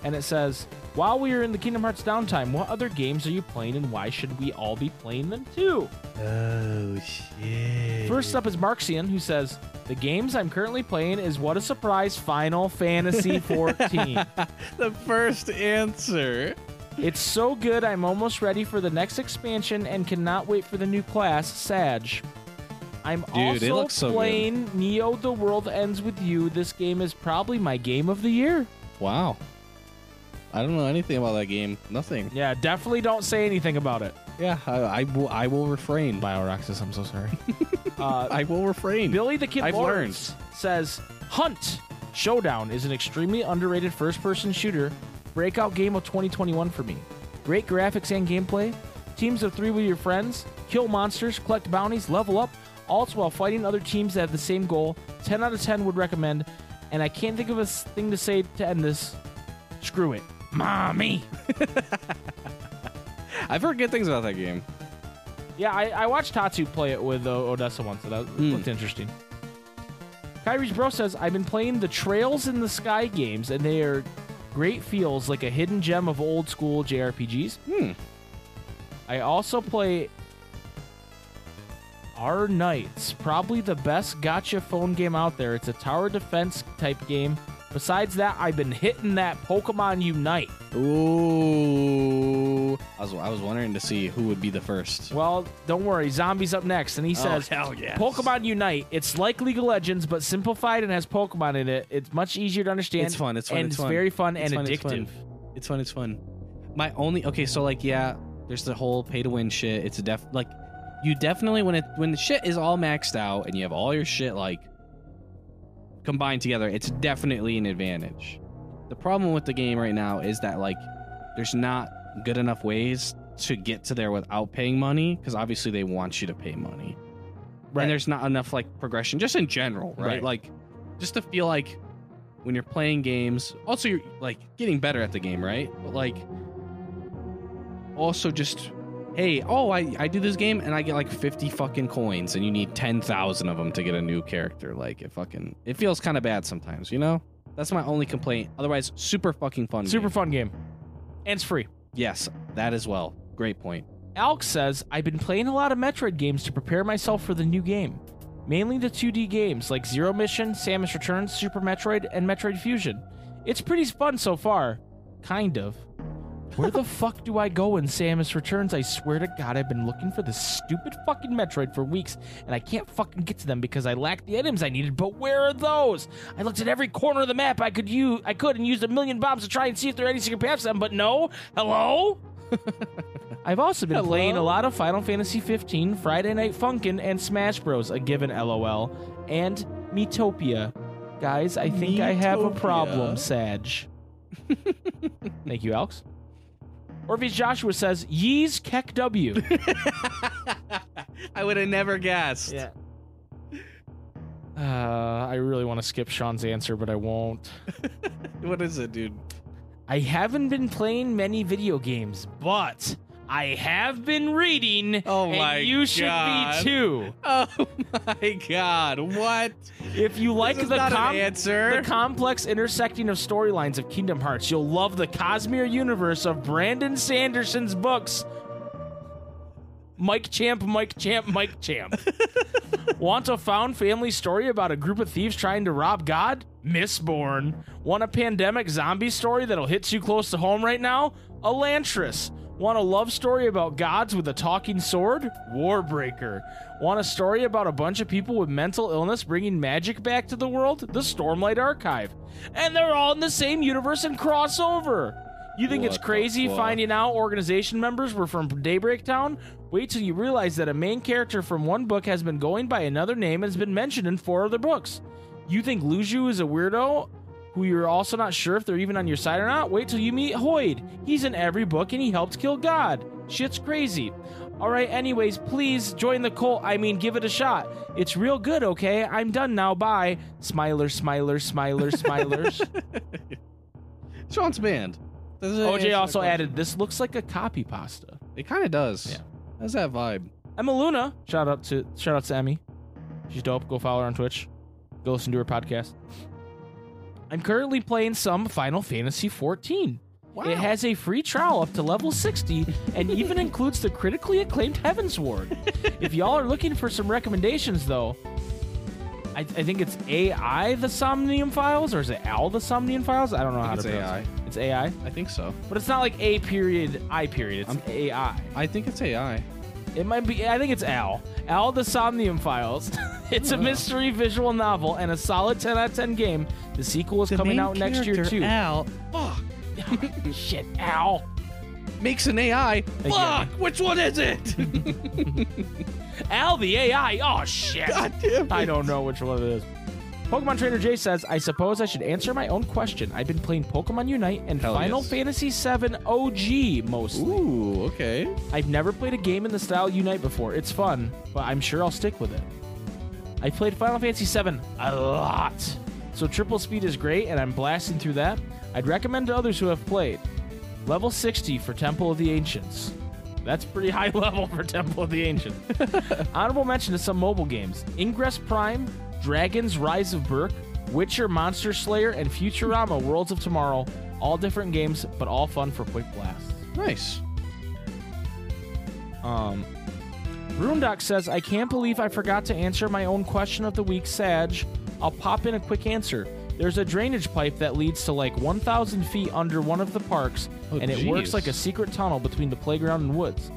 And it says, While we are in the Kingdom Hearts downtime, what other games are you playing and why should we all be playing them too? Oh shit. First up is Marxian, who says, The games I'm currently playing is What a Surprise Final Fantasy 14. the first answer. it's so good, I'm almost ready for the next expansion and cannot wait for the new class, Sag. I'm Dude, also looks so good. playing Neo The World Ends With You. This game is probably my game of the year. Wow. I don't know anything about that game. Nothing. Yeah, definitely don't say anything about it. Yeah, I, I will. I will refrain. BioRoxas, I'm so sorry. uh, I will refrain. Billy the Kid I've Lawrence says Hunt Showdown is an extremely underrated first-person shooter breakout game of 2021 for me. Great graphics and gameplay, teams of three with your friends, kill monsters, collect bounties, level up, all while fighting other teams that have the same goal. 10 out of 10 would recommend, and I can't think of a thing to say to end this. Screw it, mommy. I've heard good things about that game. Yeah, I, I watched Tatsu play it with uh, Odessa once, so that Hmm. looked interesting. Kyrie's Bro says, I've been playing the Trails in the Sky games, and they are great feels like a hidden gem of old school JRPGs. Hmm. I also play Arknights, probably the best gacha phone game out there. It's a tower defense type game. Besides that, I've been hitting that Pokemon Unite. Ooh. I was I was wondering to see who would be the first. Well, don't worry, Zombie's up next, and he oh, says, Oh, hell yes. Pokemon Unite. It's like League of Legends, but simplified and has Pokemon in it. It's much easier to understand. It's fun. It's fun. and it's it's fun. very fun It's and fun, it's addictive. fun. It's fun. It's fun. My only okay, so like yeah, there's the whole pay to win shit. It's a def like you definitely when it when the shit is all maxed out and you have all your shit like combined together, it's definitely an advantage. The problem with the game right now is that like there's not good enough ways to get to there without paying money because obviously they want you to pay money. Right. And there's not enough like progression just in general, right? Right. Like just to feel like when you're playing games, also you're like getting better at the game, right? But like also just hey, oh, I, I do this game and I get like 50 fucking coins and you need 10,000 of them to get a new character. Like it fucking it feels kind of bad sometimes, you know? That's my only complaint. Otherwise, super fucking fun. Super game. fun game. And it's free. Yes, that as well. Great point. Alex says, I've been playing a lot of Metroid games to prepare myself for the new game. Mainly the 2D games like Zero Mission, Samus Returns, Super Metroid, and Metroid Fusion. It's pretty fun so far. Kind of. Where the fuck do I go when Samus Returns? I swear to God, I've been looking for this stupid fucking Metroid for weeks, and I can't fucking get to them because I lack the items I needed. But where are those? I looked at every corner of the map I could use, I could, and used a million bombs to try and see if there are any secret paths to them. But no, hello. I've also been Hello? playing a lot of Final Fantasy 15, Friday Night Funkin', and Smash Bros. A given LOL, and Metopia. Guys, I think I have a problem, Sag. Thank you, Alex. Orpheus Joshua says, Ys Keck W. I would have never guessed. yeah. Uh, I really want to skip Sean's answer, but I won't. What is it, dude? I haven't been playing many video games, but I have been reading. Oh and my you should be too. Oh my god, what? If you like the, com- answer. the complex intersecting of storylines of Kingdom Hearts, you'll love the Cosmere universe of Brandon Sanderson's books. Mike Champ, Mike Champ, Mike Champ. Want a found family story about a group of thieves trying to rob God? Mistborn. Want a pandemic zombie story that'll hit you close to home right now? Elantris. Want a love story about gods with a talking sword? Warbreaker. Want a story about a bunch of people with mental illness bringing magic back to the world? The Stormlight Archive. And they're all in the same universe and crossover. You think it's What the crazy finding out organization members were from Daybreak Town? Wait till you realize that a main character from one book has been going by another name and has been mentioned in four other books. You think Luxu is a weirdo who you're also not sure if they're even on your side or not? Wait till you meet Hoid. He's in every book and he helped kill God. Shit's crazy. All right, anyways, please join the cult. I mean, give it a shot. It's real good, okay? I'm done now. Bye. Smiler, smiler, smiler, smilers. Sean's it OJ also added, this looks like a copy pasta. It kind of does. Yeah. Has that vibe? Emma Luna, shout out to shout out to Emmy. She's dope. Go follow her on Twitch. Go listen to her podcast. I'm currently playing some Final Fantasy 14. It has a free trial up to level 60 and even includes the critically acclaimed Heavensward. if y'all are looking for some recommendations, though, I, I think it's AI the Somnium Files, or is it Al the Somnium Files? I don't know how it's to pronounce AI. it. It's AI, I think so. but it's not like A period I period. It's I'm- AI. I think it's AI. It might be. I think it's Al. Al the Somnium Files. it's a mystery visual novel and a solid 10 out of 10 game. The sequel is coming out next year too. Al. Fuck. Shit, Al. Makes an AI. Fuck. Which one is it? Al the AI. Oh shit. God damn it. I don't know which one it is. Pokemon Trainer Jay says, I suppose I should answer my own question. I've been playing Pokemon Unite and Hell Final yes. Fantasy VII OG mostly. Ooh. Okay. I've never played a game in the style Unite before. It's fun, but I'm sure I'll stick with it. I played Final Fantasy VII a lot, so triple speed is great, and I'm blasting through that. I'd recommend to others who have played. Level 60 for Temple of the Ancients. That's pretty high level for Temple of the Ancients. Honorable mention to some mobile games Ingress Prime, Dragon's Rise of Berk, Witcher Monster Slayer, and Futurama Worlds of Tomorrow. All different games, but all fun for quick blasts. Nice. Um, Runedoc says, I can't believe I forgot to answer my own question of the week, Sag. I'll pop in a quick answer. There's a drainage pipe that leads to like 1,000 feet under one of the parks, Oh, and it works like a secret tunnel between the playground and woods.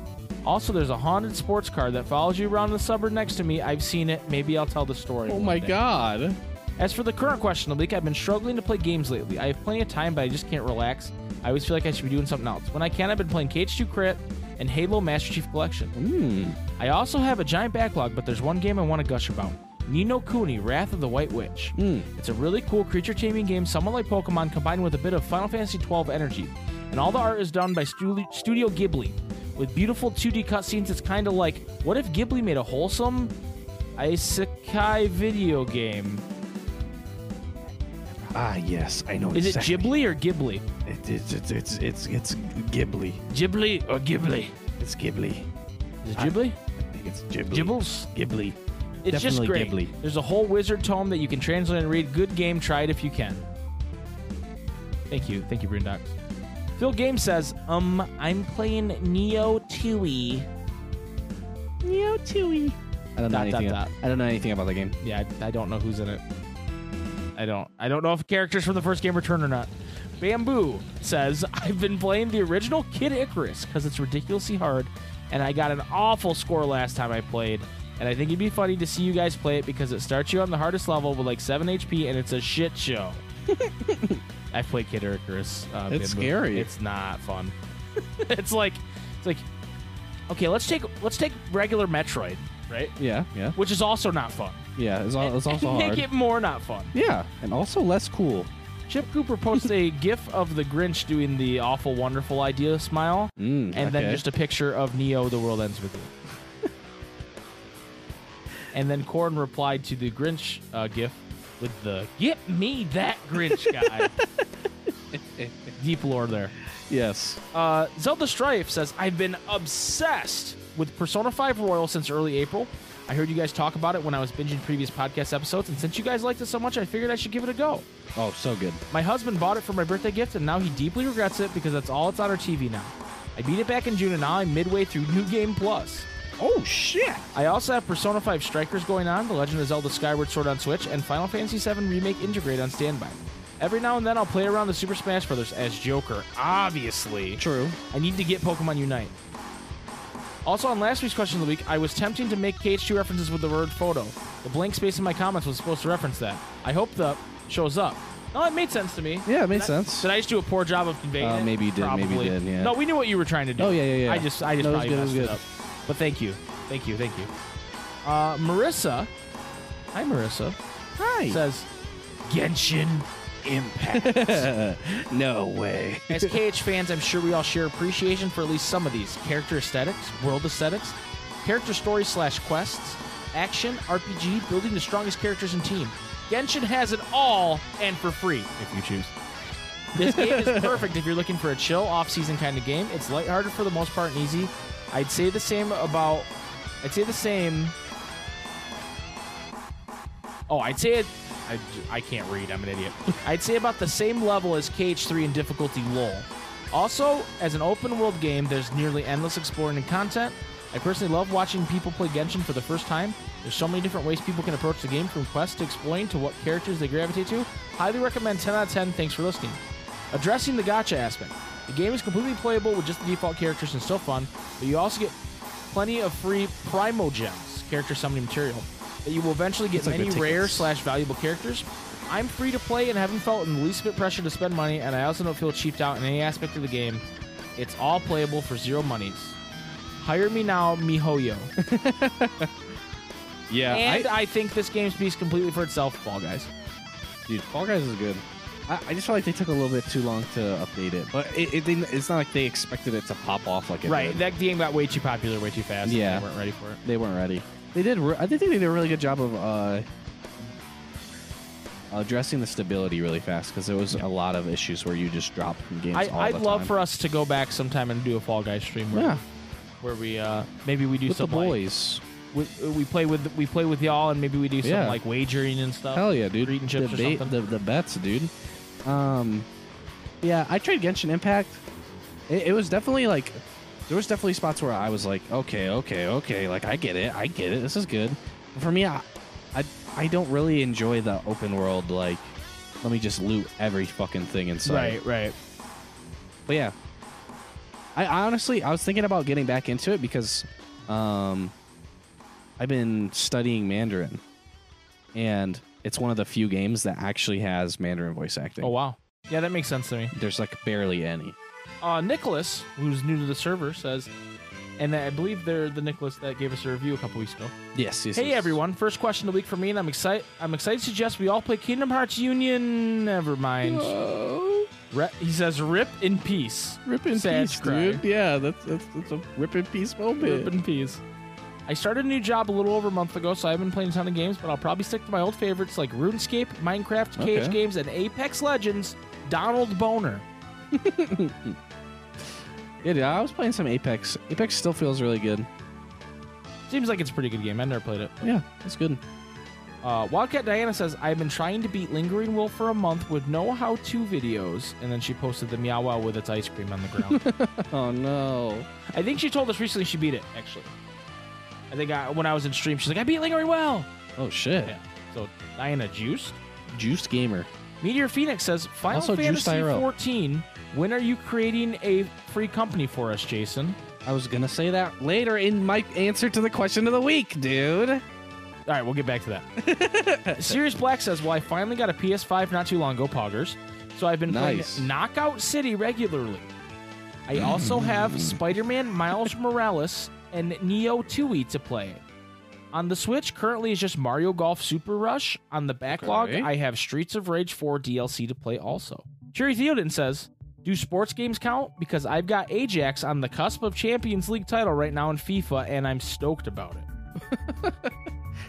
Also, there's a haunted sports car that follows you around the suburb next to me. I've seen it. Maybe I'll tell the story. Oh my day. god. As for the current question of the week, I've been struggling to play games lately. I have plenty of time, but I just can't relax. I always feel like I should be doing something else. When I can, I've been playing KH2 Crit and Halo Master Chief Collection. Hmm. I also have a giant backlog, but there's one game I want to gush about. Ni no Kuni, Wrath of the White Witch. Hmm. It's a really cool creature taming game, somewhat like Pokemon, combined with a bit of Final Fantasy XII energy. And all the art is done by Studio Ghibli. With beautiful 2D cutscenes, it's kind of like what if Ghibli made a wholesome isekai video game? Ah, yes, I know. Is it. Ghibli or Ghibli? It, it's it's it's it's it's Ghibli. Ghibli or Ghibli? It's Ghibli. Is it Ghibli? I think it's Ghibli. Gibbles? Ghibli. It's just great. Ghibli. There's a whole wizard tome that you can translate and read. Good game. Try it if you can. Thank you. Thank you, Brundox. Phil Game says, um, I'm playing Neo TWEWY. Neo Chewy. I don't know Dot, dot, anything. dot. I don't know anything about the game. Yeah, I, I don't know who's in it. I don't. I don't know if characters from the first game return or not. Bamboo says, I've been playing the original Kid Icarus because it's ridiculously hard, and I got an awful score last time I played. And I think it'd be funny to see you guys play it because it starts you on the hardest level with like 7 HP, and it's a shit show. I've played Kid Icarus. Uh, It's scary. It's not fun. it's like, it's like, okay, let's take let's take regular Metroid, right? Yeah, yeah, Which is also not fun. yeah. It's, al- it's also and hard. make it more not fun. yeah, and also less cool. Chip Cooper posts a GIF of the Grinch doing the awful, wonderful idea smile, Mm, and then just a picture of Neo. The world ends with you. and then Corn replied to the Grinch uh, GIF with the "Get me that Grinch guy." Deep lore there. yes. Uh, Zelda Strife says, I've been obsessed with Persona 5 Royal since early April. I heard you guys talk about it when I was binging previous podcast episodes, and since you guys liked it so much, I figured I should give it a go. Oh, so good. My husband bought it for my birthday gift, and now he deeply regrets it because that's all it's on our TV now. I beat it back in June, and now I'm midway through New Game Plus. Oh shit. I also have Persona 5 Strikers going on, The Legend of Zelda Skyward Sword on Switch, and Final Fantasy VII Remake Intergrade on standby. Every now and then I'll play around the Super Smash Bros. as Joker, obviously. True. I need to get Pokemon Unite. Also, on last week's question of the week, I was tempting to make KH2 references with the word photo. The blank space in my comments was supposed to reference that. I hope the shows up. No, it made sense to me. Yeah, it made Did I- sense. Did I just do a poor job of conveying Uh, it? maybe you did, maybe you Probably. did, yeah. No, we knew what you were trying to do. Oh, yeah, yeah, yeah. I just, I just No, it was probably good, it was messed it good. up. But thank you, thank you, thank you. Uh, Marissa, hi Marissa, Hi. says Genshin Impact. no way. As KH fans, I'm sure we all share appreciation for at least some of these character aesthetics, world aesthetics, character stories slash quests, action, RPG, building the strongest characters and team. Genshin has it all and for free if you choose. This game is perfect if you're looking for a chill, off-season kind of game. It's lighthearted for the most part and easy. I'd say the same about. I'd say the same. Oh, I'd say it. I, I can't read. I'm an idiot. I'd say about the same level as KH3 in difficulty lull. Also, as an open world game, there's nearly endless exploring and content. I personally love watching people play Genshin for the first time. There's so many different ways people can approach the game, from quests to exploring to what characters they gravitate to. Highly recommend 10 out of 10. Thanks for listening. Addressing the gacha aspect. The game is completely playable with just the default characters and still fun, but you also get plenty of free Primogems, character summoning material, that you will eventually get It's like many rare slash valuable characters. I'm free to play and haven't felt in the least bit pressure to spend money, and I also don't feel cheaped out in any aspect of the game. It's all playable for zero monies. Hire me now, mihoyo. Yeah, and I, I, think this game speaks completely for itself, Fall Guys. dude, Fall Guys is good. I, I just feel like they took a little bit too long to update it, but it, it didn't, it's not like they expected it to pop off like it Right, did. that game got way too popular, way too fast. and Yeah. they weren't ready for it. they weren't ready. They did. Re- I think they did a really good job of uh, addressing the stability really fast because there was a lot of issues where you just dropped from games. I, all I'd the love time. for us to go back sometime and do a Fall Guys stream where, yeah where we uh, maybe we do with the some like- boys. we, we play with we play with y'all and maybe we do some Yeah. like wagering and stuff. Hell yeah, dude! Eating chips the, or something. the the bets, dude. Um, yeah, I tried Genshin Impact. It, it was definitely like there was definitely spots where I was like, okay, okay, okay, like I get it, I get it. This is good. But for me, I, I I don't really enjoy the open world. Like, let me just loot every fucking thing inside. Right, right. But yeah, I honestly I was thinking about getting back into it because um, I've been studying Mandarin, and it's one of the few games that actually has Mandarin voice acting. Oh wow. Yeah, that makes sense to me. There's like barely any. Uh, Nicholas, who's new to the server, says, and I believe they're the Nicholas that gave us a review a couple weeks ago. Yes, yes. Hey yes. everyone! First question of the week for me, and I'm excited. I'm excited to suggest we all play Kingdom Hearts Union. Never mind. Oh, Re- he says, "Rip in peace." rip in Sad peace, cry. dude. Yeah, that's, that's that's a rip in peace moment. Rip in peace. I started a new job a little over a month ago, so I haven't been playing a ton of games, but I'll probably stick to my old favorites like RuneScape, Minecraft, Cage Okay. Games, and Apex Legends. Donald Boner. Yeah, dude, I was playing some Apex. Apex still feels really good. Seems like it's a pretty good game. I never played it. Yeah, it's good. Uh, Wildcat Diana says, I've been trying to beat Lingering Will for a month with no how to videos. And then she posted the Meow Wow with its ice cream on the ground. Oh no. I think she told us recently she beat it, actually. I think I, when I was in stream, she's like, I beat Lingering Will. Oh shit. Yeah. So, Diana juiced. Juiced gamer. Meteor Phoenix says, Final Also Fantasy IRL. 14. When are you creating a free company for us, Jason? I was gonna say that later in my answer to the question of the week, dude. All right, we'll get back to that. Sirius Black says, Well, I finally got a PS5 not too long ago, Poggers. So I've been Nice. playing Knockout City regularly. I also have Spider Man Miles Morales and Neo TWEWY to play. On the Switch, currently is just Mario Golf Super Rush. On the backlog, Okay. I have Streets of Rage 4 DLC to play also. Cherry Theoden says, Do sports games count? Because I've got Ajax on the cusp of Champions League title right now in FIFA, and I'm stoked about it.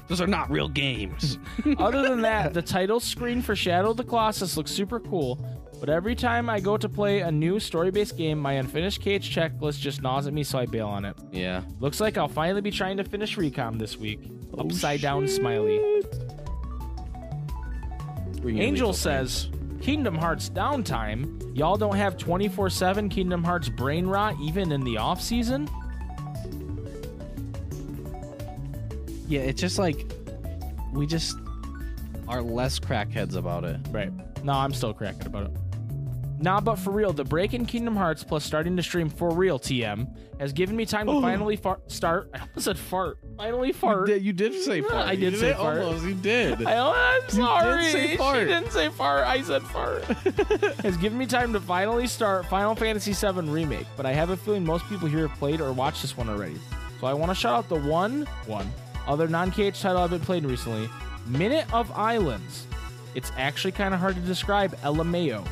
Those are not real games. Other than that, the title screen for Shadow of the Colossus looks super cool. But every time I go to play a new story-based game, my unfinished KH checklist just gnaws at me, so I bail on it. yeah. Looks like I'll finally be trying to finish Recom this week. Oh, Upside down smiley. Angel says, Kingdom Hearts downtime. Y'all don't have 24/7 Kingdom Hearts brain rot even in the off season. Yeah, it's just like we just are less crackheads about it. Right. No, I'm still cracking about it. Nah, but for real, the break in Kingdom Hearts plus starting to stream for real TM has given me time to oh. finally far- start. I almost said fart. Finally fart. You did say fart. I did say fart. You did. I, oh, I'm sorry. say fart. She didn't say fart. I said fart. has given me time to finally start Final Fantasy VII Remake, but I have a feeling most people here have played or watched this one already. So I want to shout out the one, one other non-KH title I've been playing recently, Minute of Islands. It's actually kind of hard to describe LMAO,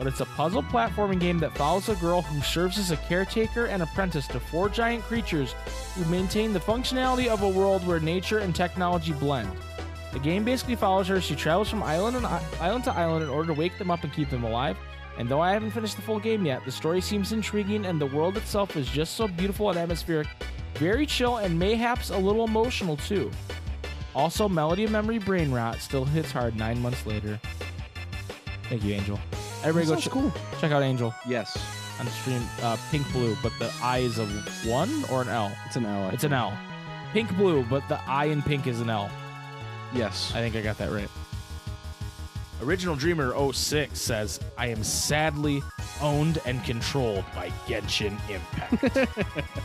but it's a puzzle platforming game that follows a girl who serves as a caretaker and apprentice to four giant creatures who maintain the functionality of a world where nature and technology blend. The game basically follows her as she travels from island and island to island in order to wake them up and keep them alive. And though I haven't finished the full game yet, the story seems intriguing and the world itself is just so beautiful and atmospheric, very chill and mayhaps a little emotional too. Also, Melody of Memory Brain Rot still hits hard nine months later. Thank you, Angel. Everybody go ch- cool. check out Angel. Yes. on the stream. Uh, pink blue, but the I is a one or an L. It's an L. I It's an. L. Pink blue, but the I in pink is an L. Yes. I think I got that right. Original Dreamer 06 says, I am sadly owned and controlled by Genshin Impact.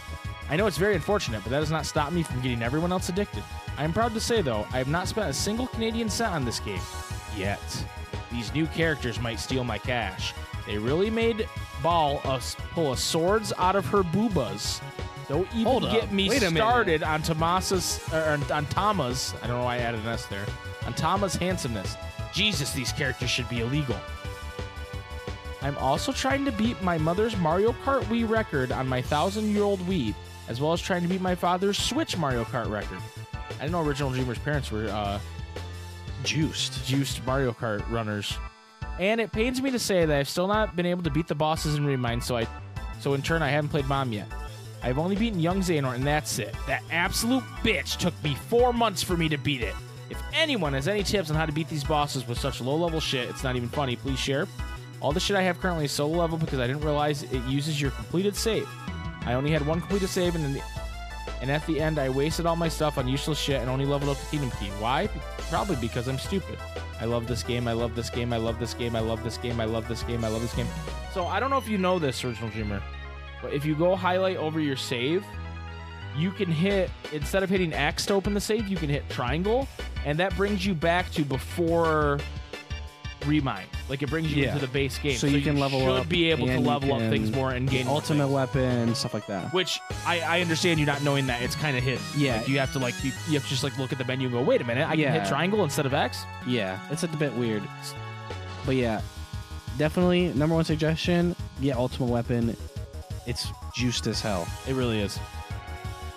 I know it's very unfortunate, but that does not stop me from getting everyone else addicted. I am proud to say, though, I have not spent a single Canadian cent on this game. Yet. These new characters might steal my cash. They really made Ball us pull a swords out of her boobas. Don't even Hold up. get me Wait started on Tomas's or on, on Tama's. I don't know why I added an S there. On Tama's handsomeness. Jesus, these characters should be illegal. I'm also trying to beat my mother's Mario Kart Wii record on my thousand-year-old Wii, as well as trying to beat my father's Switch Mario Kart record. I didn't know Original Dreamer's parents were uh, Juiced. juiced Mario Kart runners. And it pains me to say that I've still not been able to beat the bosses in Remind, so I so in turn I haven't played Mom yet. I've only beaten Young Xehanort, and that's it. That absolute bitch took me four months for me to beat it. If anyone has any tips on how to beat these bosses with such low level shit, it's not even funny, please share. All the shit I have currently is solo level because I didn't realize it uses your completed save. I only had one completed save, and, in the, and at the end, I wasted all my stuff on useless shit and only leveled up the Kingdom Key. Why? Probably because I'm stupid. I love this game. I love this game. I love this game. I love this game. I love this game. I love this game. So I don't know if you know this, Original Dreamer, but if you go highlight over your save, you can hit instead of hitting X to open the save, you can hit triangle, and that brings you back to before Remind. Like it brings you Yeah. into the base game, So you can level up. should up be able to and you level up can things more and gain more Ultimate things. weapon, stuff like that. Which I, I understand you not knowing that it's kind of hidden. Yeah. Like, you have to like be, you have to just like look at the menu and go, wait a minute, I can Yeah. hit triangle instead of X. Yeah, it's a bit weird. But yeah, definitely number one suggestion. Get Ultimate Weapon. It's juiced as hell It really is.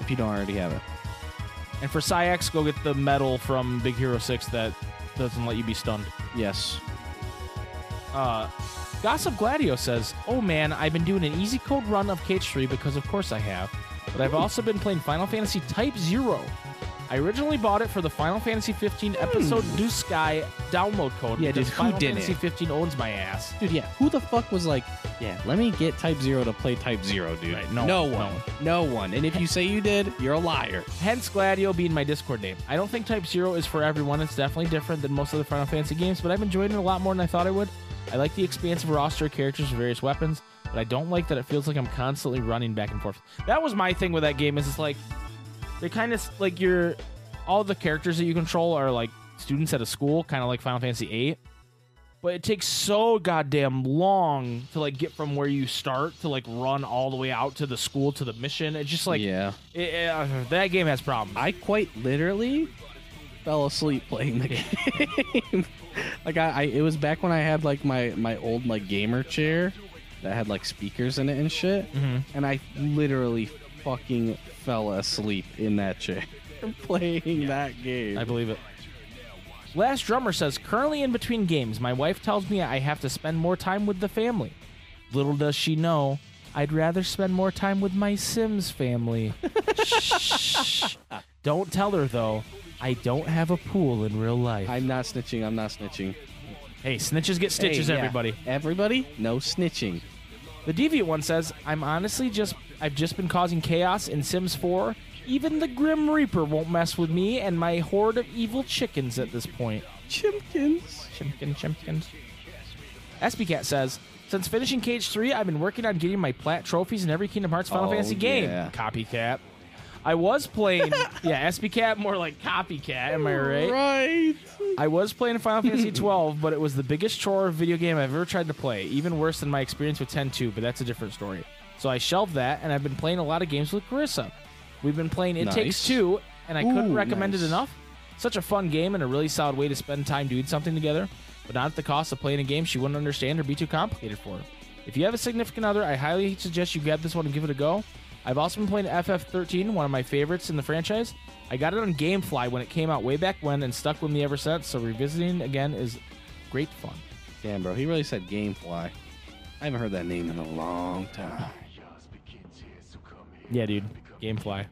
if you don't already have it. And for Psyx, go get the medal from Big Hero Six that doesn't let you be stunned. Yes. Uh, Gossip Gladio says, "Oh man, I've been doing an easy code run of KH3 because of course I have, but I've also been playing Final Fantasy Type Zero. I originally bought it for the Final Fantasy 15 episode Duscae download code. Hmm. Yeah, dude, who Final didn't? Fantasy 15 owns my ass. Dude, yeah. Who the fuck was like, yeah, let me get Type Zero to play Type Zero, dude? Right, no no one, no one. No one. And if you say you did, you're a liar. Hence Gladio being my Discord name. I don't think Type Zero is for everyone. It's definitely different than most of the Final Fantasy games, but I've enjoyed it a lot more than I thought I would. I like the expansive roster of characters with various weapons, but I don't like that it feels like I'm constantly running back and forth. That was my thing with that game. Is it's like they're kind of like you're all the characters that you control are like students at a school, kind of like Final Fantasy VIII. But it takes so goddamn long to like get from where you start to like run all the way out to the school to the mission. It's just like yeah. it- it- uh, that game has problems. I quite literally fell asleep playing the game. Like I, I, it was back when I had like my my old like gamer chair that had like speakers in it and shit, Mhm. and I literally fucking fell asleep in that chair playing that game. I believe it. Last Drummer says, currently in between games, my wife tells me I have to spend more time with the family. Little does she know, I'd rather spend more time with my Sims family. Shh. Don't tell her, though, I don't have a pool in real life. I'm not snitching. I'm not snitching. hey, snitches get stitches, Hey, yeah. everybody. Everybody, no snitching. The Deviant one says, I'm honestly just, I've just been causing chaos in Sims 4. Even the Grim Reaper won't mess with me and my horde of evil chickens at this point. Chimkins. Chimkin, chimkins. SBCat says, since finishing KH 3, I've been working on getting my plat trophies in every Kingdom Hearts Final Oh, Fantasy game. yeah. Copycat. I was playing, yeah, SBCat more like copycat, am I right? Right. I was playing Final Fantasy 12, but it was the biggest chore video game I've ever tried to play, even worse than my experience with 10-2, but that's a different story. So I shelved that, and I've been playing a lot of games with Carissa. We've been playing It Nice. Takes Two, and I couldn't recommend nice. it enough. Such a fun game and a really solid way to spend time doing something together, but not at the cost of playing a game she wouldn't understand or be too complicated for. If you have a significant other, I highly suggest you grab this one and give it a go. I've also been playing FF13, one of my favorites in the franchise. I got it on GameFly when it came out way back when and stuck with me ever since, so revisiting again is great fun. Damn, bro. He really said Gamefly. I haven't heard that name in a long time. Yeah, dude. Gamefly.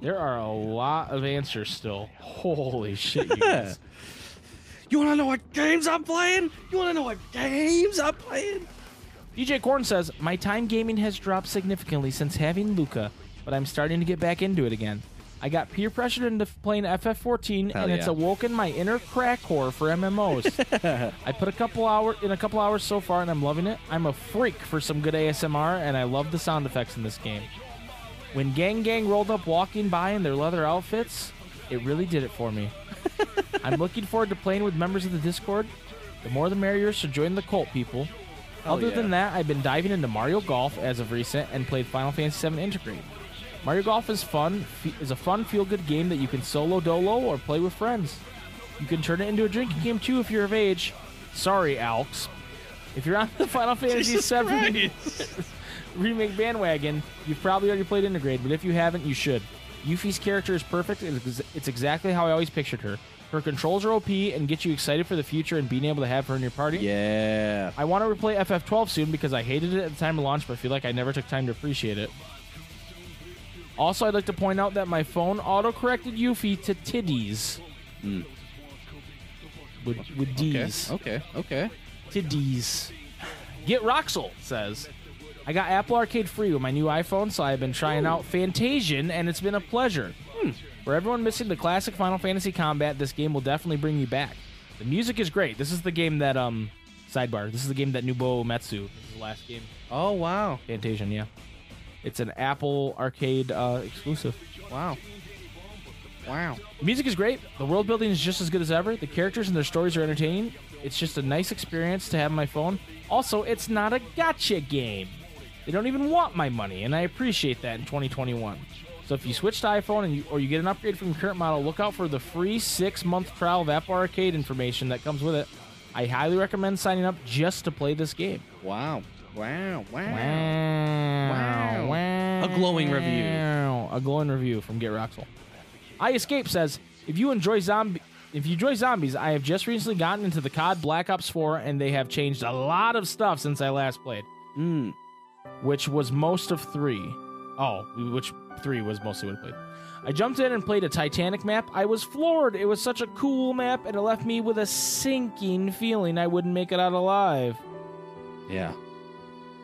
There are a lot of answers still. Holy shit, you guys. You want to know what games I'm playing? You want to know what games I'm playing? DJ Korn says, My time gaming has dropped significantly since having Luca, but I'm starting to get back into it again. I got peer pressured into playing FF14, Hell and it's yeah. awoken my inner crack whore for MMOs. I put a couple hour in a couple hours so far, and I'm loving it. I'm a freak for some good ASMR, and I love the sound effects in this game. When Gang Gang rolled up walking by in their leather outfits, it really did it for me. I'm looking forward to playing with members of the Discord. The more the merrier, so join the cult, people. Hell Other yeah. than that, I've been diving into Mario Golf as of recent and played Final Fantasy VII Intergrade. Mario Golf is fun, is a fun feel-good game that you can solo dolo or play with friends. You can turn it into a drinking game too if you're of age. Sorry, Alks. If you're on the Final Fantasy VII remake bandwagon, you've probably already played Intergrade, but if you haven't, you should. Yuffie's character is perfect. It's it's exactly how I always pictured her. Her controls are OP and get you excited for the future and being able to have her in your party. Yeah. I want to replay FF12 soon because I hated it at the time of launch, but I feel like I never took time to appreciate it. Also, I'd like to point out that my phone auto-corrected Yuffie to titties. Mm. With, with D's. Okay. Okay. Titties. Get Roxel says, I got Apple Arcade free with my new iPhone, so I've been trying out Fantasian, and it's been a pleasure. For everyone missing the classic Final Fantasy combat, this game will definitely bring you back. The music is great. This is the game that, um, sidebar, this is the game that Nobuo Uematsu, this is the last game. Oh wow. Fantasia, yeah. It's an Apple Arcade uh, exclusive. Wow. Wow. The music is great. The world building is just as good as ever. The characters and their stories are entertaining. It's just a nice experience to have on my phone. Also, it's not a gacha game. They don't even want my money, and I appreciate that in 2021. So if you switch to iPhone and you, or you get an upgrade from your current model, look out for the free six-month trial of Apple Arcade information that comes with it. I highly recommend signing up just to play this game. Wow. Wow. Wow. Wow. Wow. A glowing review. A glowing review from Get Roxel. I Escape says, if you enjoy zombie if you enjoy zombies, I have just recently gotten into the COD Black Ops 4 and they have changed a lot of stuff since I last played, Mm. which was most of 3. Oh, which 3 was mostly what I played. I jumped in and played a Titanic map. I was floored. It was such a cool map and it left me with a sinking feeling I wouldn't make it out alive. Yeah.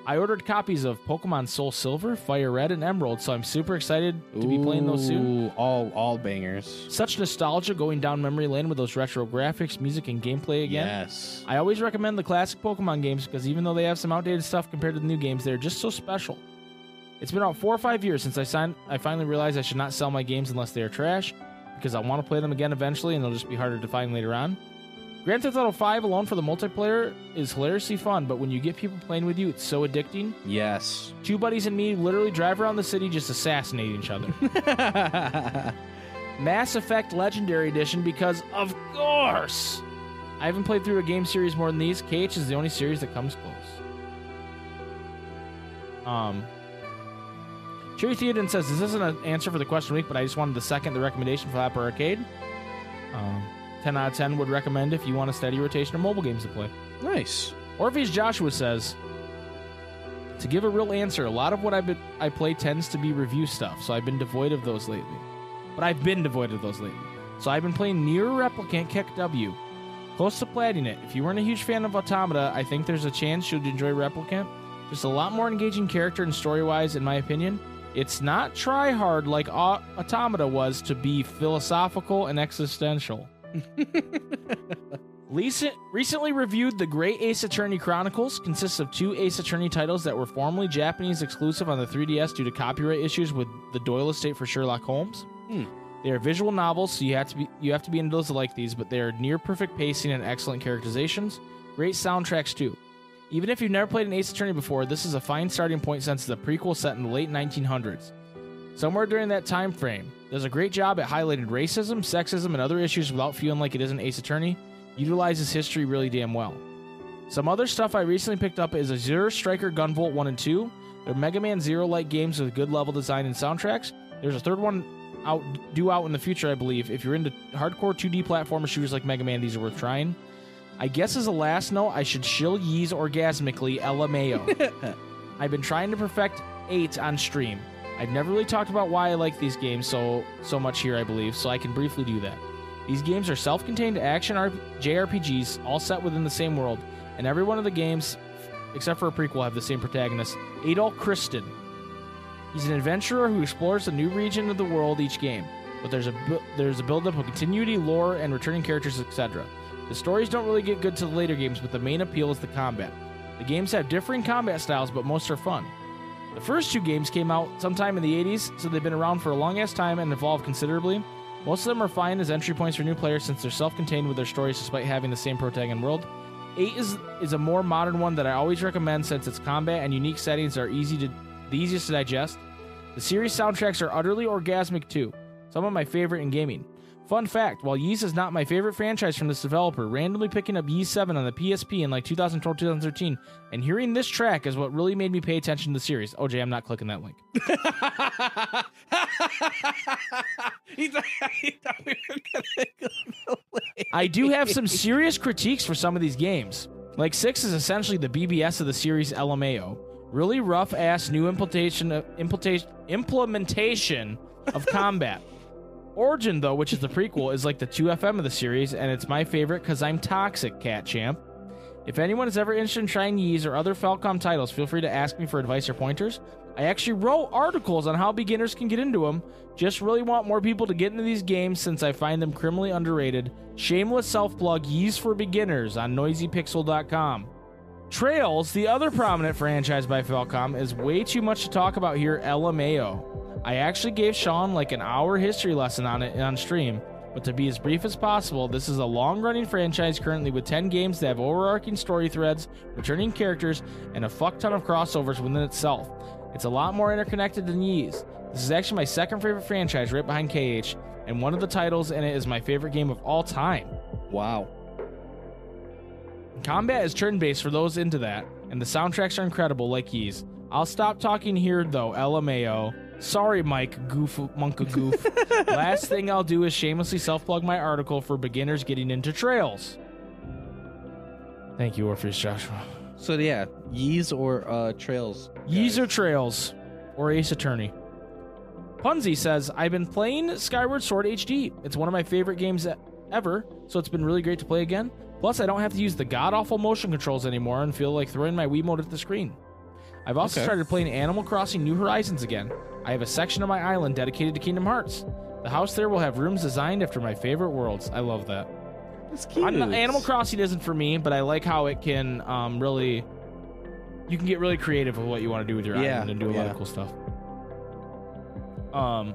I ordered copies of Pokemon Soul Silver, Fire Red, and Emerald, so I'm super excited to be playing those soon. Ooh, All all bangers. Such nostalgia going down memory lane with those retro graphics, music, and gameplay again. Yes. I always recommend the classic Pokemon games because even though they have some outdated stuff compared to the new games, they're just so special. It's been about four or five years since I signed. I finally realized I should not sell my games unless they are trash because I want to play them again eventually, and they'll just be harder to find later on. Grand Theft Auto 5 alone for the multiplayer is hilariously fun, but when you get people playing with you, it's so addicting. Yes. Two buddies and me literally drive around the city just assassinating each other. Mass Effect Legendary Edition because, of course, I haven't played through a game series more than these. KH is the only series that comes close. Um, Cherry Theoden says this isn't an answer for the question week, but I just wanted to second the recommendation for Apple Arcade. Um, 10 out of 10 would recommend if you want a steady rotation of mobile games to play. nice. Orpheus Joshua says, to give a real answer, a lot of what I've been, I play tends to be review stuff, so I've been devoid of those lately. But I've been devoid of those lately. So I've been playing NieR Replicant KEKW. Close to plating it. If you weren't a huge fan of Automata, I think there's a chance you'd enjoy Replicant. Just a lot more engaging character and story wise, in my opinion. It's not try hard like Automata was to be philosophical and existential. Recent, recently reviewed The Great Ace Attorney Chronicles. Consists of two Ace Attorney titles that were formerly Japanese exclusive on the 3DS due to copyright issues with the Doyle estate for Sherlock Holmes. Hmm. They are visual novels, so you have to be you have to be into those to like these, but they are near perfect pacing and excellent characterizations. Great soundtracks too. Even if you've never played an Ace Attorney before, this is a fine starting point since it's a prequel set in the late 1900s. Somewhere during that time frame, does a great job at highlighting racism, sexism, and other issues without feeling like it is an Ace Attorney. Utilizes history really damn well. Some other stuff I recently picked up is Azure Striker Gunvolt 1 and 2. They're Mega Man Zero like games with good level design and soundtracks. There's a third one out due out in the future, I believe. If you're into hardcore 2D platformer shooters like Mega Man, these are worth trying. I guess as a last note, I should shill Ys orgasmically LMAO. I've been trying to perfect 8 on stream. I've never really talked about why I like these games so so much here, I believe, so I can briefly do that. These games are self-contained action RP- JRPGs, all set within the same world, and every one of the games except for a prequel, have the same protagonist, Adol Christin. He's an adventurer who explores a new region of the world each game, but there's a bu- there's a buildup of continuity, lore, and returning characters, etc. The stories don't really get good to the later games, but the main appeal is the combat. The games have differing combat styles, but most are fun. The first two games came out sometime in the 80s, so they've been around for a long ass time and evolved considerably. Most of them are fine as entry points for new players since they're self contained with their stories despite having the same protagonist world. 8 is, is a more modern one that I always recommend since its combat and unique settings are easy to the easiest to digest. The series soundtracks are utterly orgasmic too, some of my favorite in gaming. Fun fact while Ys is not my favorite franchise from this developer, randomly picking up Ys 7 on the PSP in like 2012 2013 and hearing this track is what really made me pay attention to the series. OJ, I'm not clicking that link. he thought, he thought we go. I do have some serious critiques for some of these games. Like 6 is essentially the BBS of the series LMAO. Really rough ass new implementation of, implementation implementation of combat. Origin, though, which is the prequel, is like the 2FM of the series, and it's my favorite because I'm toxic, Cat Champ. If anyone is ever interested in trying Ys or other Falcom titles, feel free to ask me for advice or pointers. I actually wrote articles on how beginners can get into them. Just really want more people to get into these games since I find them criminally underrated. Shameless self plug Ys for Beginners on noisypixel.com. Trails, the other prominent franchise by Falcom, is way too much to talk about here, LMAO. I actually gave Sean like an hour history lesson on it on stream, but to be as brief as possible, this is a long running franchise currently with 10 games that have overarching story threads, returning characters, and a fuck ton of crossovers within itself. It's a lot more interconnected than Ys. This is actually my second favorite franchise right behind KH, and one of the titles in it is my favorite game of all time. Wow. Combat is turn based for those into that, and the soundtracks are incredible like Ys. I'll stop talking here though, LMAO. Sorry, Mike, goof, monka goof. Last thing I'll do is shamelessly self plug my article for beginners getting into trails. Thank you, Orpheus Joshua. So yeah, Ys or uh, Trails. Ys or Trails, or Ace Attorney. Punzi says, I've been playing Skyward Sword HD. It's one of my favorite games ever, so it's been really great to play again. Plus, I don't have to use the god awful motion controls anymore and feel like throwing my Wiimote at the screen. I've also Okay. started playing Animal Crossing New Horizons again. I have a section of my island dedicated to Kingdom Hearts. The house there will have rooms designed after my favorite worlds. I love that. It's cute. Not, Animal Crossing isn't for me, but I like how it can um, really. You can get really creative with what you want to do with your Yeah, island and do a lot of cool stuff. Um.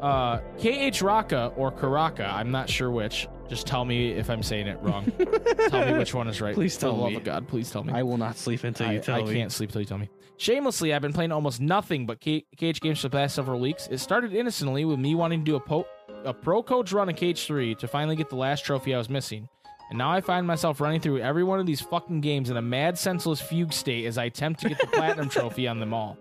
Uh, KH Raka or Karaka, I'm not sure which. Just tell me if I'm saying it wrong. tell me which one is right. Please For tell the love me. of God, please tell me. I will not sleep until I, you tell me. I me. can't sleep till you tell me. Shamelessly, I've been playing almost nothing but K- KH games for the past several weeks. It started innocently with me wanting to do a, po- a pro coach run in KH3 to finally get the last trophy I was missing. And now I find myself running through every one of these fucking games in a mad, senseless fugue state as I attempt to get the platinum trophy on them all.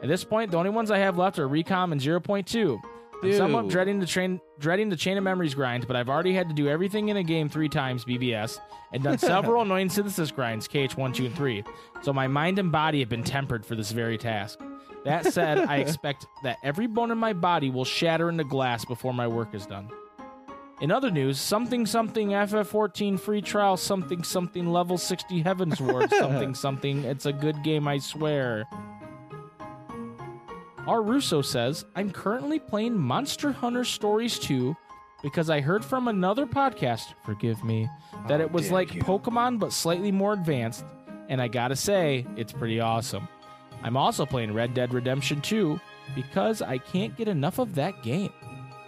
At this point, the only ones I have left are Recom and 0.2. I'm somewhat dreading the train, dreading the chain of memories grind, but I've already had to do everything in a game three times BBS and done several annoying synthesis grinds KH1, 2, and 3. So my mind and body have been tempered for this very task. That said, I expect that every bone in my body will shatter into glass before my work is done. In other news, something something FF14 free trial something something level 60 Heavensward something something. It's a good game, I swear. R. Russo says, I'm currently playing Monster Hunter Stories 2 because I heard from another podcast, forgive me, that it oh, was like Pokemon but slightly more advanced, and I gotta say, it's pretty awesome. I'm also playing Red Dead Redemption 2 because I can't get enough of that game.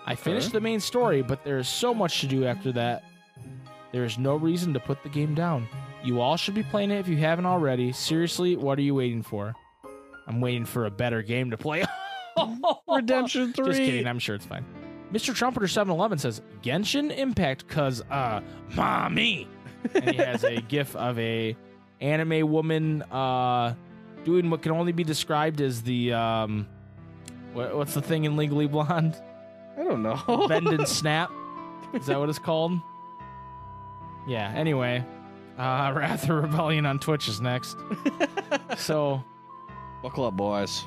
I finished the main story, but there is so much to do after that. There is no reason to put the game down. You all should be playing it if you haven't already. Seriously, what are you waiting for? I'm waiting for a better game to play. Redemption 3. Just kidding. I'm sure it's fine. Mr. Trumpeter 711 says Genshin Impact cuz uh mommy. and he has a gif of a anime woman uh doing what can only be described as the um what, what's the thing in Legally Blonde? I don't know. Bend and snap. Is that what it's called? Yeah, anyway. Uh Wrath of Rebellion on Twitch is next. so Buckle up, boys.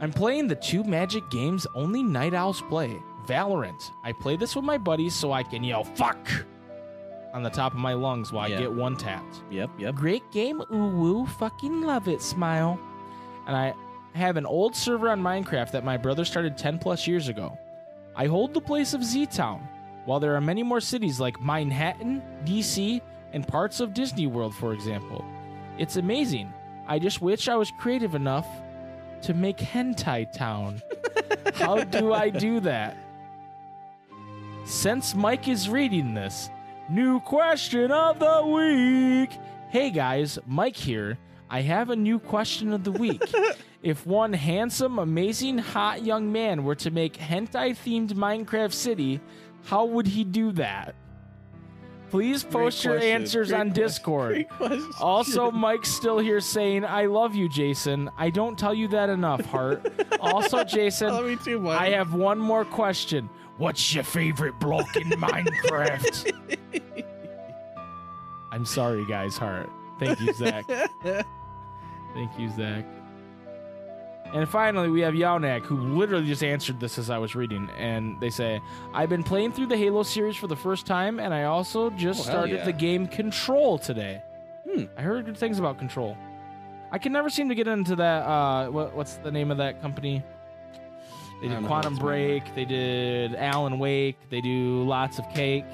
I'm playing the two magic games only night owls play. Valorant. I play this with my buddies so I can yell fuck on the top of my lungs while. I get one tapped. Yep, yep. Great game, ooh woo, fucking love it, smile. And I have an old server on Minecraft that my brother started 10 plus years ago. I hold the place of Z Town, while there are many more cities like Manhattan, DC, and parts of Disney World, for example. It's amazing. I just wish I was creative enough to make Hentai Town. How do I do that? Since Mike is reading this, new question of the week. Hey guys, Mike here. I have a new question of the week. if one handsome, amazing, hot young man were to make hentai themed Minecraft City, how would he do that? Please post your question. answers Great on question. Discord. Great question. Also, Mike's still here saying, I love you, Jason. I don't tell you that enough, Heart. also, Jason, Love too, Mike. I have one more question. What's your favorite block in Minecraft? I'm sorry, guys, Heart. Thank you, Zach. Thank you, Zach. And finally, we have Yaunak, who literally just answered this as I was reading. And they say, I've been playing through the Halo series for the first time, and I also just Oh, hell started yeah. the game Control today. Hmm. I heard good things about Control. I can never seem to get into that. Uh, what, what's the name of that company? They I did know Quantum what's. Break. They did Alan Wake. They do lots of cake.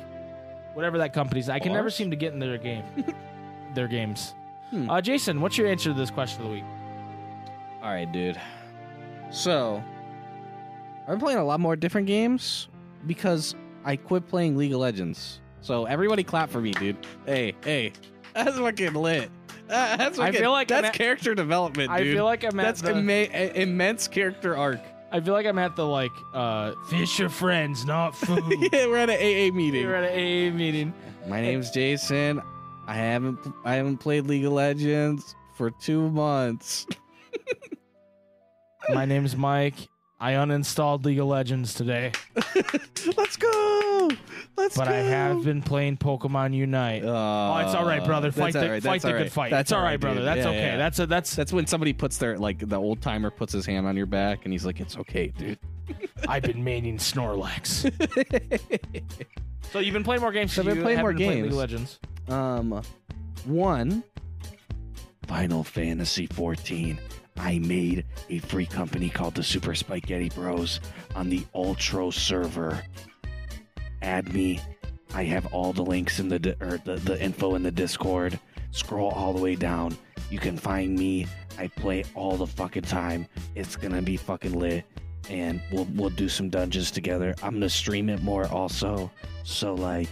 Whatever that company's. I can never seem to get in their game. their games. Hmm. Uh, Jason, what's your answer to this question of the week? All right, dude. So, I've been playing a lot more different games because I quit playing League of Legends. So everybody clap for me, dude. Hey, hey, that's fucking lit. Uh, That's I feel like that's at- character development, dude. I feel like I'm at that's the, imma- a- immense character arc. I feel like I'm at the like uh fish are friends, not food. yeah, we're at an AA meeting. We're at an AA meeting. My name's Jason. I haven't I haven't played League of Legends for two months. My name's Mike. I uninstalled League of Legends today, Let's go. Let's go. but go. I have been playing Pokemon Unite. oh, it's all right, brother. Fight that's the all right, fight that's the all good right. fight. That's it's all right, brother. dude. That's Yeah, okay. yeah. That's a that's That's when somebody puts their like the old timer puts his hand on your back and he's like, "It's okay, dude." I've been maining Snorlax. so you've been playing more games. So I've you been playing have more League of games. Legends. um, one, Final Fantasy 14. I made a free company called the Super SpikeGhetti Bros on the Ultros server. Add me. I have all the links in the di- or the, the info in the Discord. Scroll all the way down. You can find me. I play all the fucking time. It's gonna be fucking lit. And we'll we'll do some dungeons together. I'm gonna stream it more also. So like,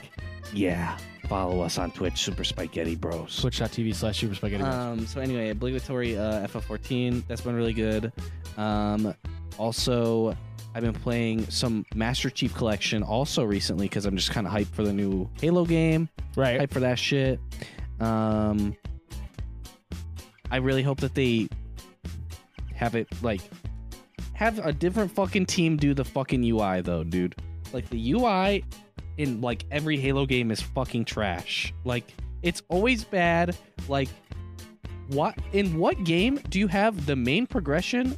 yeah. Follow us on Twitch, Super SpikeGhetti Bros. Twitch.tv slash Super SpikeGhetti. Bros. Um, so anyway, obligatory uh, FF14. That's been really good. Um, also, I've been playing some Master Chief Collection also recently because I'm just kind of hyped for the new Halo game. right. Hyped for that shit. Um, I really hope that they have it like have a different fucking team do the fucking UI though, dude. Like the UI in like every Halo game is fucking trash. Like it's always bad. Like what in what game do you have the main progression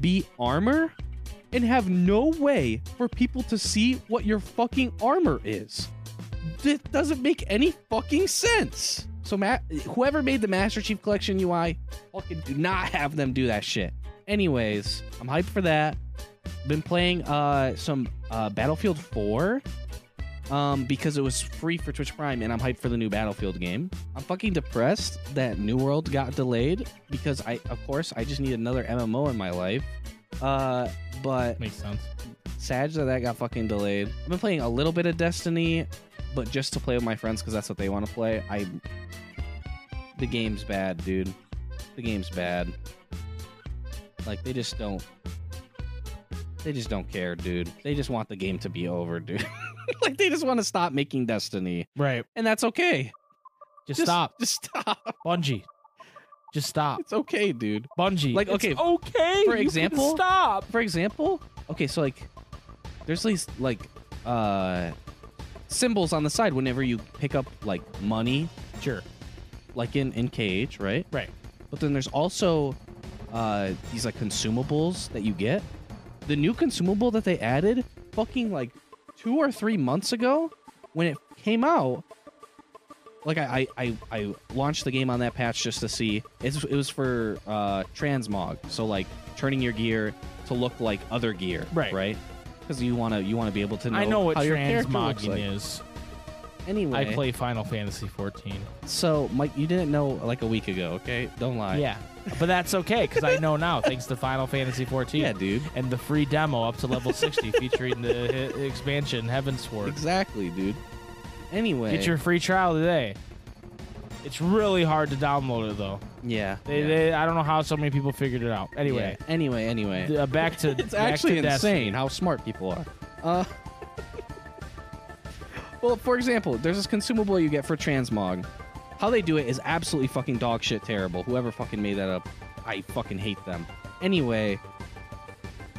be armor and have no way for people to see what your fucking armor is? This doesn't make any fucking sense. So whoever made the Master Chief Collection UI, fucking do not have them do that shit. Anyways, I'm hyped for that. Been playing uh some uh Battlefield 4 um because it was free for Twitch Prime and I'm hyped for the new Battlefield game. I'm fucking depressed that New World got delayed because I of course I just need another MMO in my life. Uh but Makes sense. sad that that got fucking delayed. I've been playing a little bit of Destiny, but just to play with my friends because that's what they want to play. I the game's bad, dude. The game's bad. Like they just don't. They just don't care, dude. They just want the game to be over, dude. like they just want to stop making Destiny, Right. and that's okay. Just, stop. Just stop. Bungie. Just stop. It's okay, dude. Bungie. Like, It's okay, okay. for you can example- stop. for example, okay, so like there's these like uh symbols on the side whenever you pick up like money, Sure. like in in KH, right? Right. But then there's also uh these like consumables that you get. The new consumable that they added fucking like 2 or 3 months ago when it came out like I, I I I launched the game on that patch just to see. It's, it was for uh, transmog, so like turning your gear to look like other gear, Right. Right. Because you want to you want to be able to know. I know what how your character looks transmogging like. is. Anyway, I play Final Fantasy 14. So, Mike, you didn't know like a week ago, okay? Don't lie. Yeah, but that's okay because I know now thanks to Final Fantasy 14. Yeah, dude. And the free demo up to level 60 featuring the hi- expansion Heavensward. Exactly, dude. Anyway, Get your free trial today. It's really hard to download it though. yeah. They, yeah. they, I don't know how so many people figured it out. Anyway, Yeah. Anyway, anyway. uh, back to it's back actually to Destiny. insane how smart people are. Uh, well, for example, there's this consumable you get for transmog. How they do it is absolutely fucking dog shit terrible. Whoever fucking made that up, I fucking hate them. Anyway,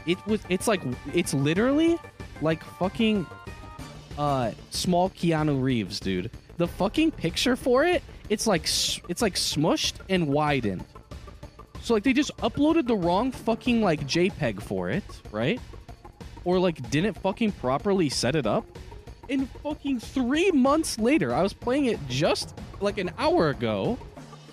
it was it's like it's literally like fucking uh small Keanu Reeves, dude. The fucking picture for it, it's like it's like smushed and widened. So like they just uploaded the wrong fucking like JPEG for it, right? Or like didn't fucking properly set it up. And fucking three months later, I was playing it just like an hour ago.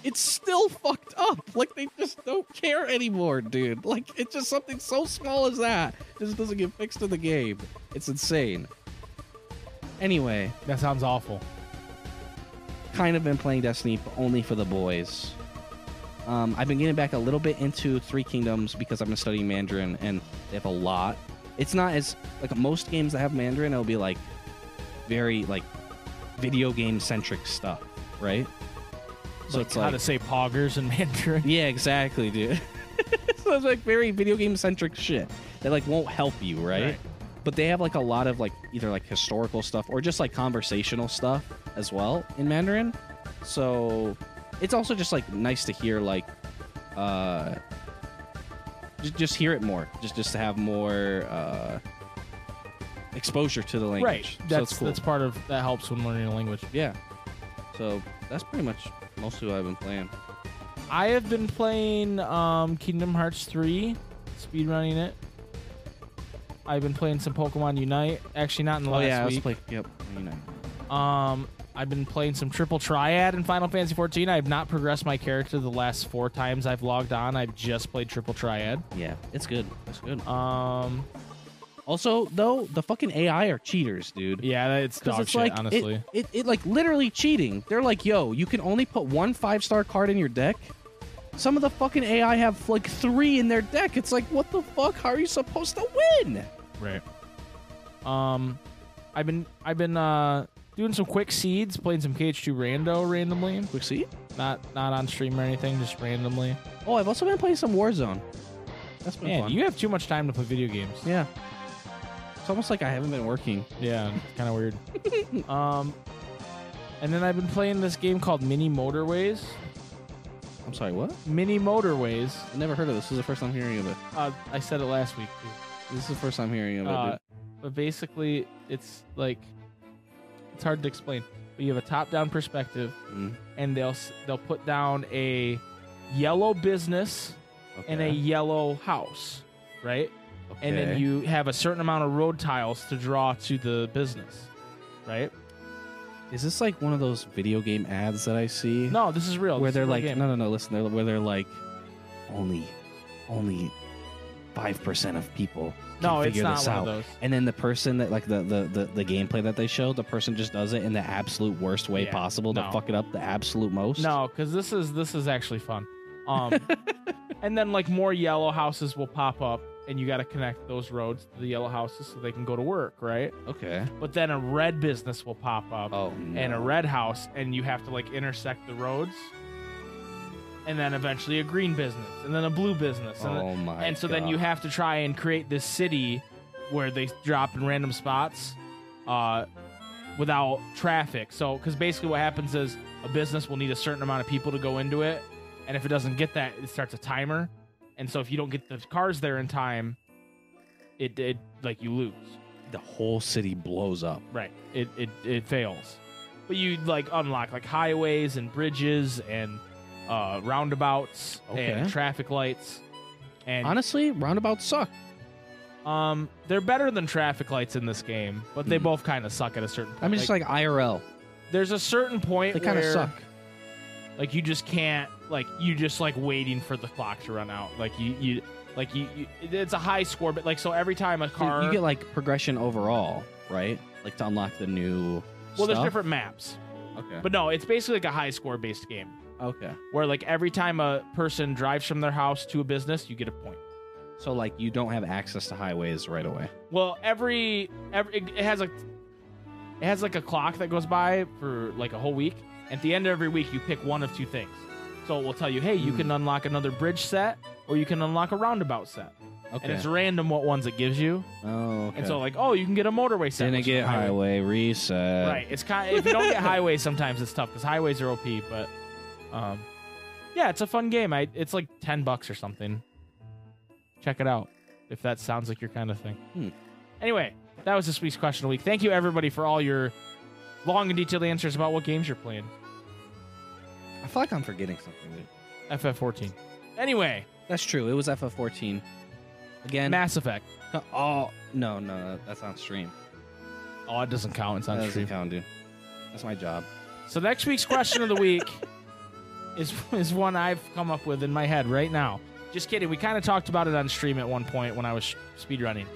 It's still fucked up. Like they just don't care anymore, dude. Like it's just something so small as that just doesn't get fixed in the game. It's insane. Anyway, That sounds awful. kind of been playing Destiny but only for the boys. Um, I've been getting back a little bit into Three Kingdoms because I've been studying Mandarin and they have a lot. It's not as like most games that have Mandarin, it'll be like very like video game centric stuff, right? So it's Like it's how like to say poggers in Mandarin. yeah, exactly, dude. so it's like very video game centric shit that like won't help you, right? Right. But they have like a lot of like either like historical stuff or just like conversational stuff as well in Mandarin. So it's also just like nice to hear like uh just, just hear it more. Just just to have more uh exposure to the language. Right. So That's it's cool. that's part of that helps when learning a language. yeah. So that's pretty much mostly what I've been playing. I have been playing um, Kingdom Hearts 3, speedrunning it. I've been playing some Pokemon Unite. Actually, not in the oh last yeah, I was week. playing yep, know. Um, I've been playing some Triple Triad in Final Fantasy 14. I have not progressed my character the last four times I've logged on. I've just played Triple Triad. Yeah, it's good. It's good. Um, Also, though, the fucking AI are cheaters, dude. yeah, it's dog it's shit, like honestly. It, it, it like literally cheating. They're like, yo, you can only put one five star card in your deck. Some of the fucking AI have like three in their deck. It's like, what the fuck? How are you supposed to win? Right. Um, I've been I've been uh doing some quick seeds, playing some KH2 rando randomly. Quick seed? Not not on stream or anything, just randomly. Oh, I've also been playing some Warzone. That's been Man, fun. you have too much time to play video games. yeah. It's almost like I haven't been working. Yeah, it's kind of weird. um, and then I've been playing this game called Mini Motorways. I'm sorry, what? Mini Motorways. I never heard of this. This is the first time hearing of it. Uh, I said it last week. This is the first time hearing of it. Uh, dude. but basically, it's like it's hard to explain. But you have a top-down perspective, Mm, and they'll they'll put down a yellow business and a yellow house, right? And then Okay. you have a certain amount of road tiles to draw to the business, right? Is this like one of those video game ads that I see? No, this is real. where This is they're a real like, game. no, no, no. Listen, they're, where they're like, only, only five percent of people can no, it's figure not this one out. of those. And then the person that like the, the the the gameplay that they show, the person just does it in the absolute worst way Yeah, possible to no. fuck it up the absolute most. No, because this is this is actually fun. Um, and then like more yellow houses will pop up, and you got to connect those roads to the yellow houses so they can go to work, right? Okay. But then a red business will pop up Oh. and a red house, and you have to like intersect the roads. And then eventually a green business, and then a blue business, and, then- Oh my. and so then you have to try and create this city where they drop in random spots uh, without traffic. So, because basically what happens is a business will need a certain amount of people to go into it, and if it doesn't get that, it starts a timer. And so if you don't get the cars there in time, it it like you lose. the whole city blows up. Right. It it it fails. But you like unlock like highways and bridges and uh, roundabouts Okay. and traffic lights. And Honestly, roundabouts suck. um, they're better than traffic lights in this game, but they Hmm. both kind of suck at a certain point. I mean, just like IRL. there's a certain point They kind of suck. Like you just can't. Like you just like waiting for the clock to run out. Like you you like you, you it's a high score, but like so every time a car you get like progression overall, right? Like to unlock the new. well, there's different maps, Okay. but no, it's basically like a high score based game okay. where like every time a person drives from their house to a business, you get a point. So like you don't have access to highways right away. Well, every every it it has like it has like a clock that goes by for like a whole week. At the end of every week, you pick one of two things. So it will tell you, hey, you Hmm. can unlock another bridge set, or you can unlock a roundabout set, Okay. and it's random what ones it gives you. oh, okay. And so like, oh, you can get a motorway set. didn't which is get highway reset. Right. It's kind. if you don't get highways, sometimes it's tough because highways are OP. But, um, yeah, it's a fun game. I it's like ten bucks or something. Check it out if that sounds like your kind of thing. Hmm. Anyway, that was this week's question of the week. Thank you everybody for all your long and detailed answers about what games you're playing. I feel like I'm forgetting something. Dude. FF14. Anyway, That's true. It was FF14. Again. Mass Effect. Uh, oh no, no, that's on stream. Oh, it doesn't count. It's That on doesn't stream. count, dude. That's my job. So next week's question of the week is is one I've come up with in my head right now. Just kidding. We kind of talked about it on stream at one point when I was speedrunning.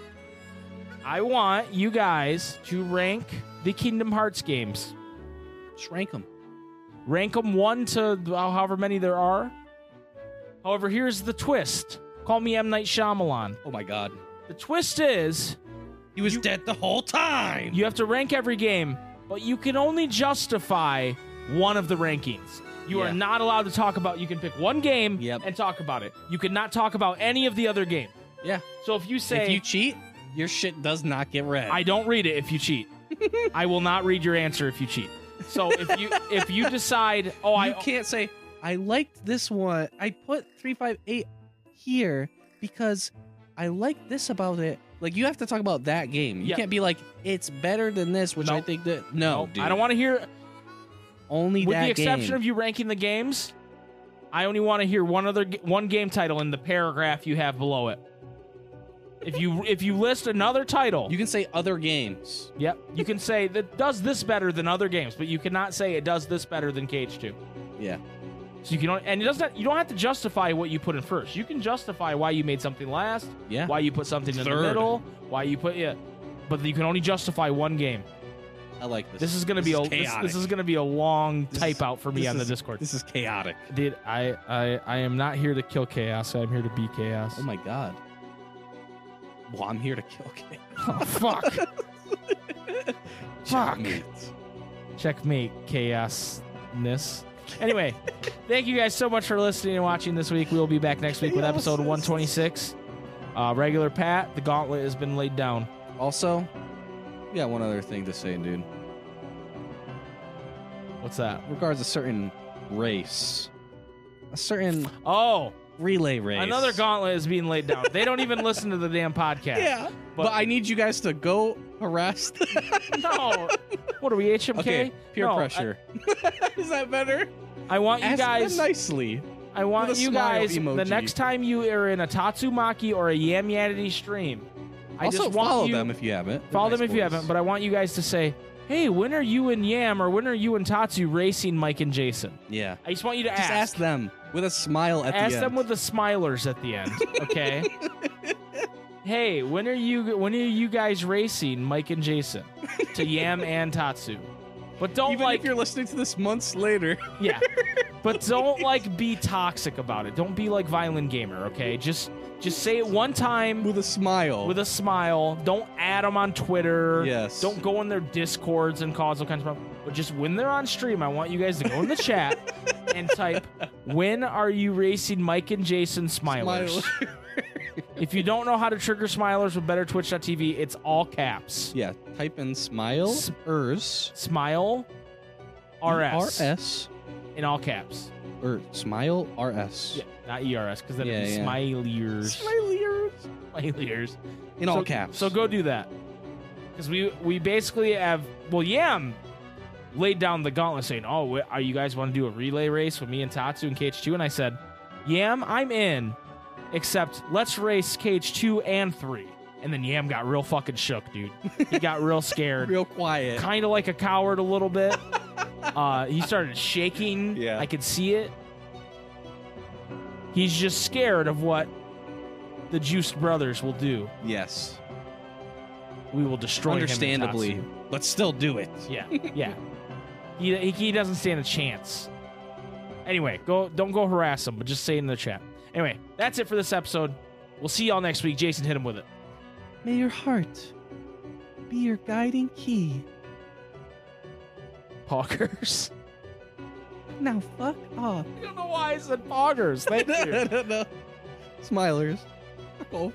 I want you guys to rank the Kingdom Hearts games. Just rank them. Rank them one to uh, however many there are. However, here's the twist. Call me M Night Shyamalan. Oh my god. The twist is He was dead the whole time. You have to rank every game, but you can only justify one of the rankings. You Yeah. are not allowed to talk about. You can pick one game Yep. and talk about it. You cannot talk about any of the other games. Yeah. So if you say if you cheat, your shit does not get read. I don't read it if you cheat, I will not read your answer if you cheat. So if you if you decide, oh, you I can't say I liked this one. I put three five eight here because I like this about it. Like you have to talk about that game. You Yeah. can't be like it's better than this, which I think that no, Nope, dude. I don't want to hear. only With the exception game. of you ranking the games, I only want to hear one other one game title in the paragraph you have below it. If you if you list another title, you can say other games. Yep. You can say that does this better than other games, but you cannot say it does this better than KH Two. Yeah. So you can only, and it doesn't you don't have to justify what you put in first. You can justify why you made something last, Yeah. why you put something in the Third. middle, why you put yeah. But you can only justify one game. I like this. This is going to be This a is this, chaotic. this is going to be a long This type is- out for me this on the is- Discord. This is chaotic. Dude, I, I I am not here to kill chaos. I'm here to be chaos. Oh my god. Well, I'm here to kill Kate. Oh, fuck. Fuck. Checkmate. checkmate chaosness. Anyway, thank you guys so much for listening and watching this week. We will be back next week with episode 126. Uh, regular Pat, the gauntlet has been laid down. Also, we got one other thing to say, dude. What's that? Regards a certain race, a certain Oh, relay race. another gauntlet is being laid down. They don't even listen to the damn podcast. Yeah, but- but, I need you guys to go harass. No. What are we, HMK? okay, peer No, I- pressure. Is that better? I, want you Ask guys. them nicely. I want you smile guys. The next time you are in a Tatsumaki or a Yam Yanity stream, I also, just want follow you, them if you haven't. They're Follow nice them if you haven't, but I want you guys to say, "Hey, when are you and Yam or when are you and Tatsu racing Mike and Jason?" yeah, I just want you to just ask. ask them with a smile at Ask the end. Ask them with the smilers at the end, okay? hey, when are you when are you guys racing Mike and Jason to Yam and Tatsu? But don't Even like if you're listening to this months later. yeah. But don't like be toxic about it. Don't be like Violent Gamer, okay? Just just say it one time with a smile. with a smile. Don't add them on Twitter. Yes. Don't go in their discords and cause all kinds of problems. But just when they're on stream, I want you guys to go in the chat and type, "When are you racing Mike and Jason smilers?" Smile. if you don't know how to trigger smilers with BetterTwitch.tv, it's all caps. yeah, type in smile S- ers Smile, RS, rs in all caps. or smile rs. Yeah, not ERS, because then Yeah, it'd be yeah. smilers. Smilers. Smilers. In all So- caps. So go do that. Because we we basically have well Yam laid down the gauntlet saying, "Oh, wh- are you guys want to do a relay race with me and Tatsu and KH2?" And I said, "Yam, I'm in, except let's race KH two and three. And then Yam got real fucking shook, dude. He got real scared, real quiet. kind of like a coward a little bit. Uh, he started shaking. Yeah. I could see it. He's just scared of what the Juiced Brothers will do. yes. We will destroy him Understandably, but still do it. Yeah, yeah. he, he he doesn't stand a chance. Anyway, go don't go harass him, but just say it in the chat. Anyway, that's it for this episode. We'll see y'all next week. Jason hit him with it. May your heart be your guiding key. Poggers. Now fuck off. I don't know why I said poggers. Thank you. no. Smilers. Oh.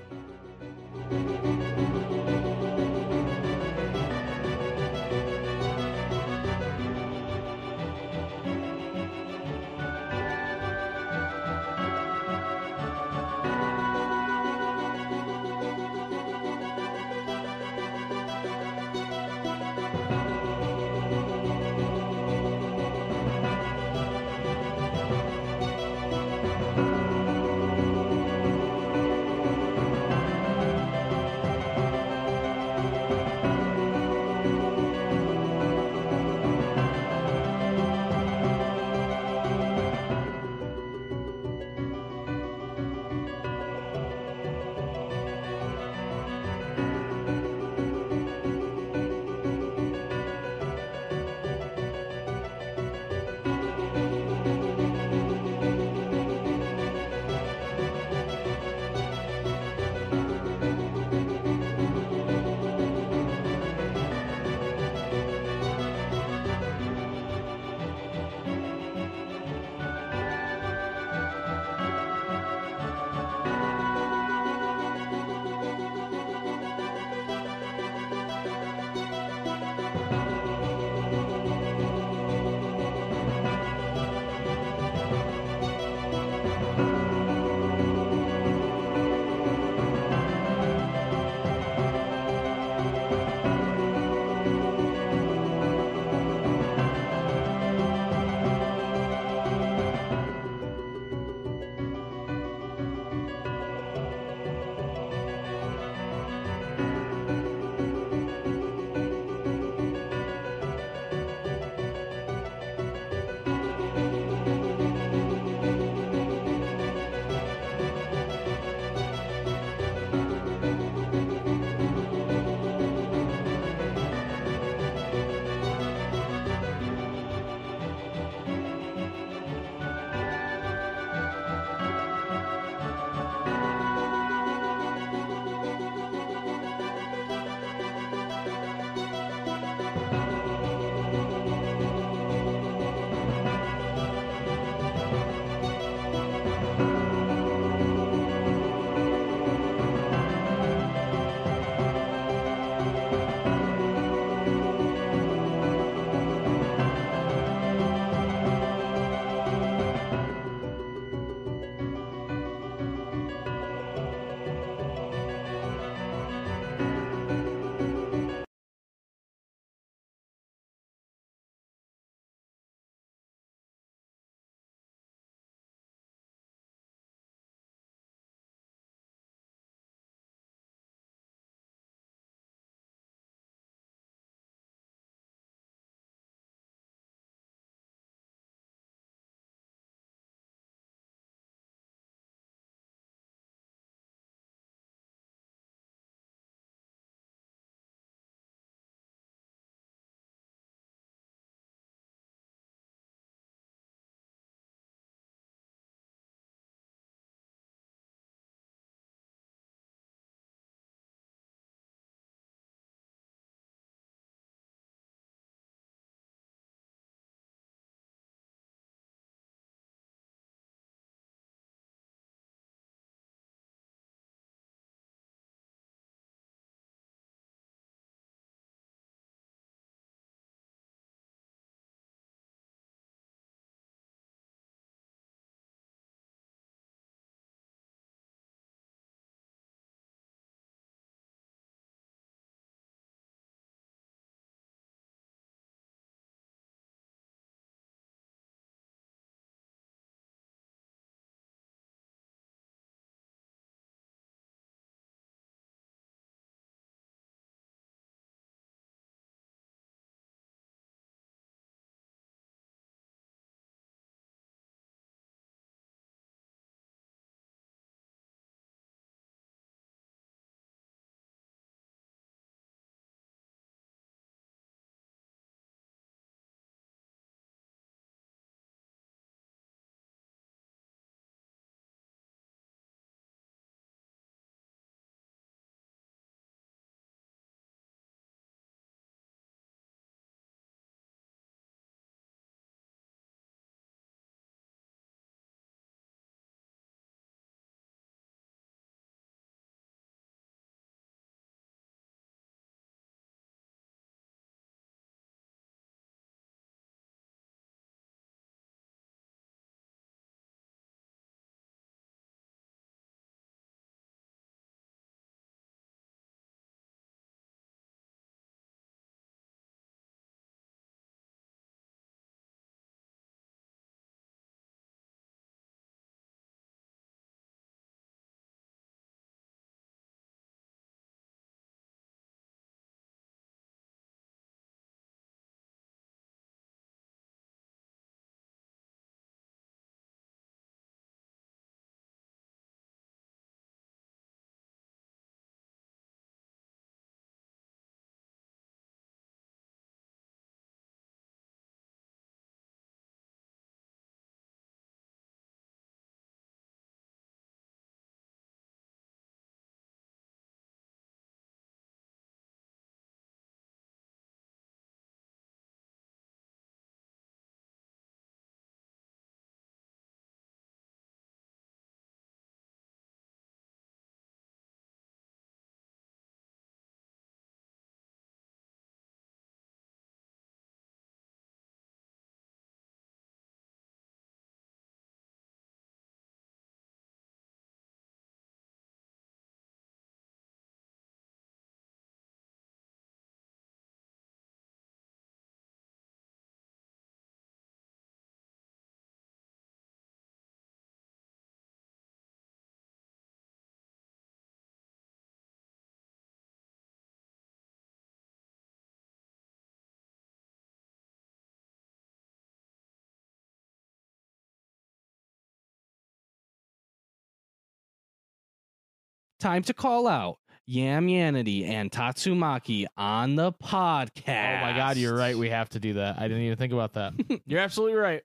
Time to call out Yam Yanity and Tatsumaki on the podcast. Oh my god, you're right. We have to do that. I didn't even think about that. you're absolutely right.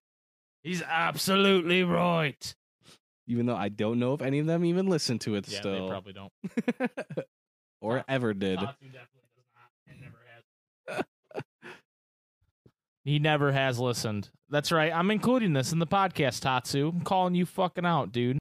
He's absolutely right. Even though I don't know if any of them even listen to it Yeah, still. they probably don't. or ever did. Tatsu definitely does not and never he never has listened. That's right. I'm including this in the podcast, Tatsu. I'm calling you fucking out, dude.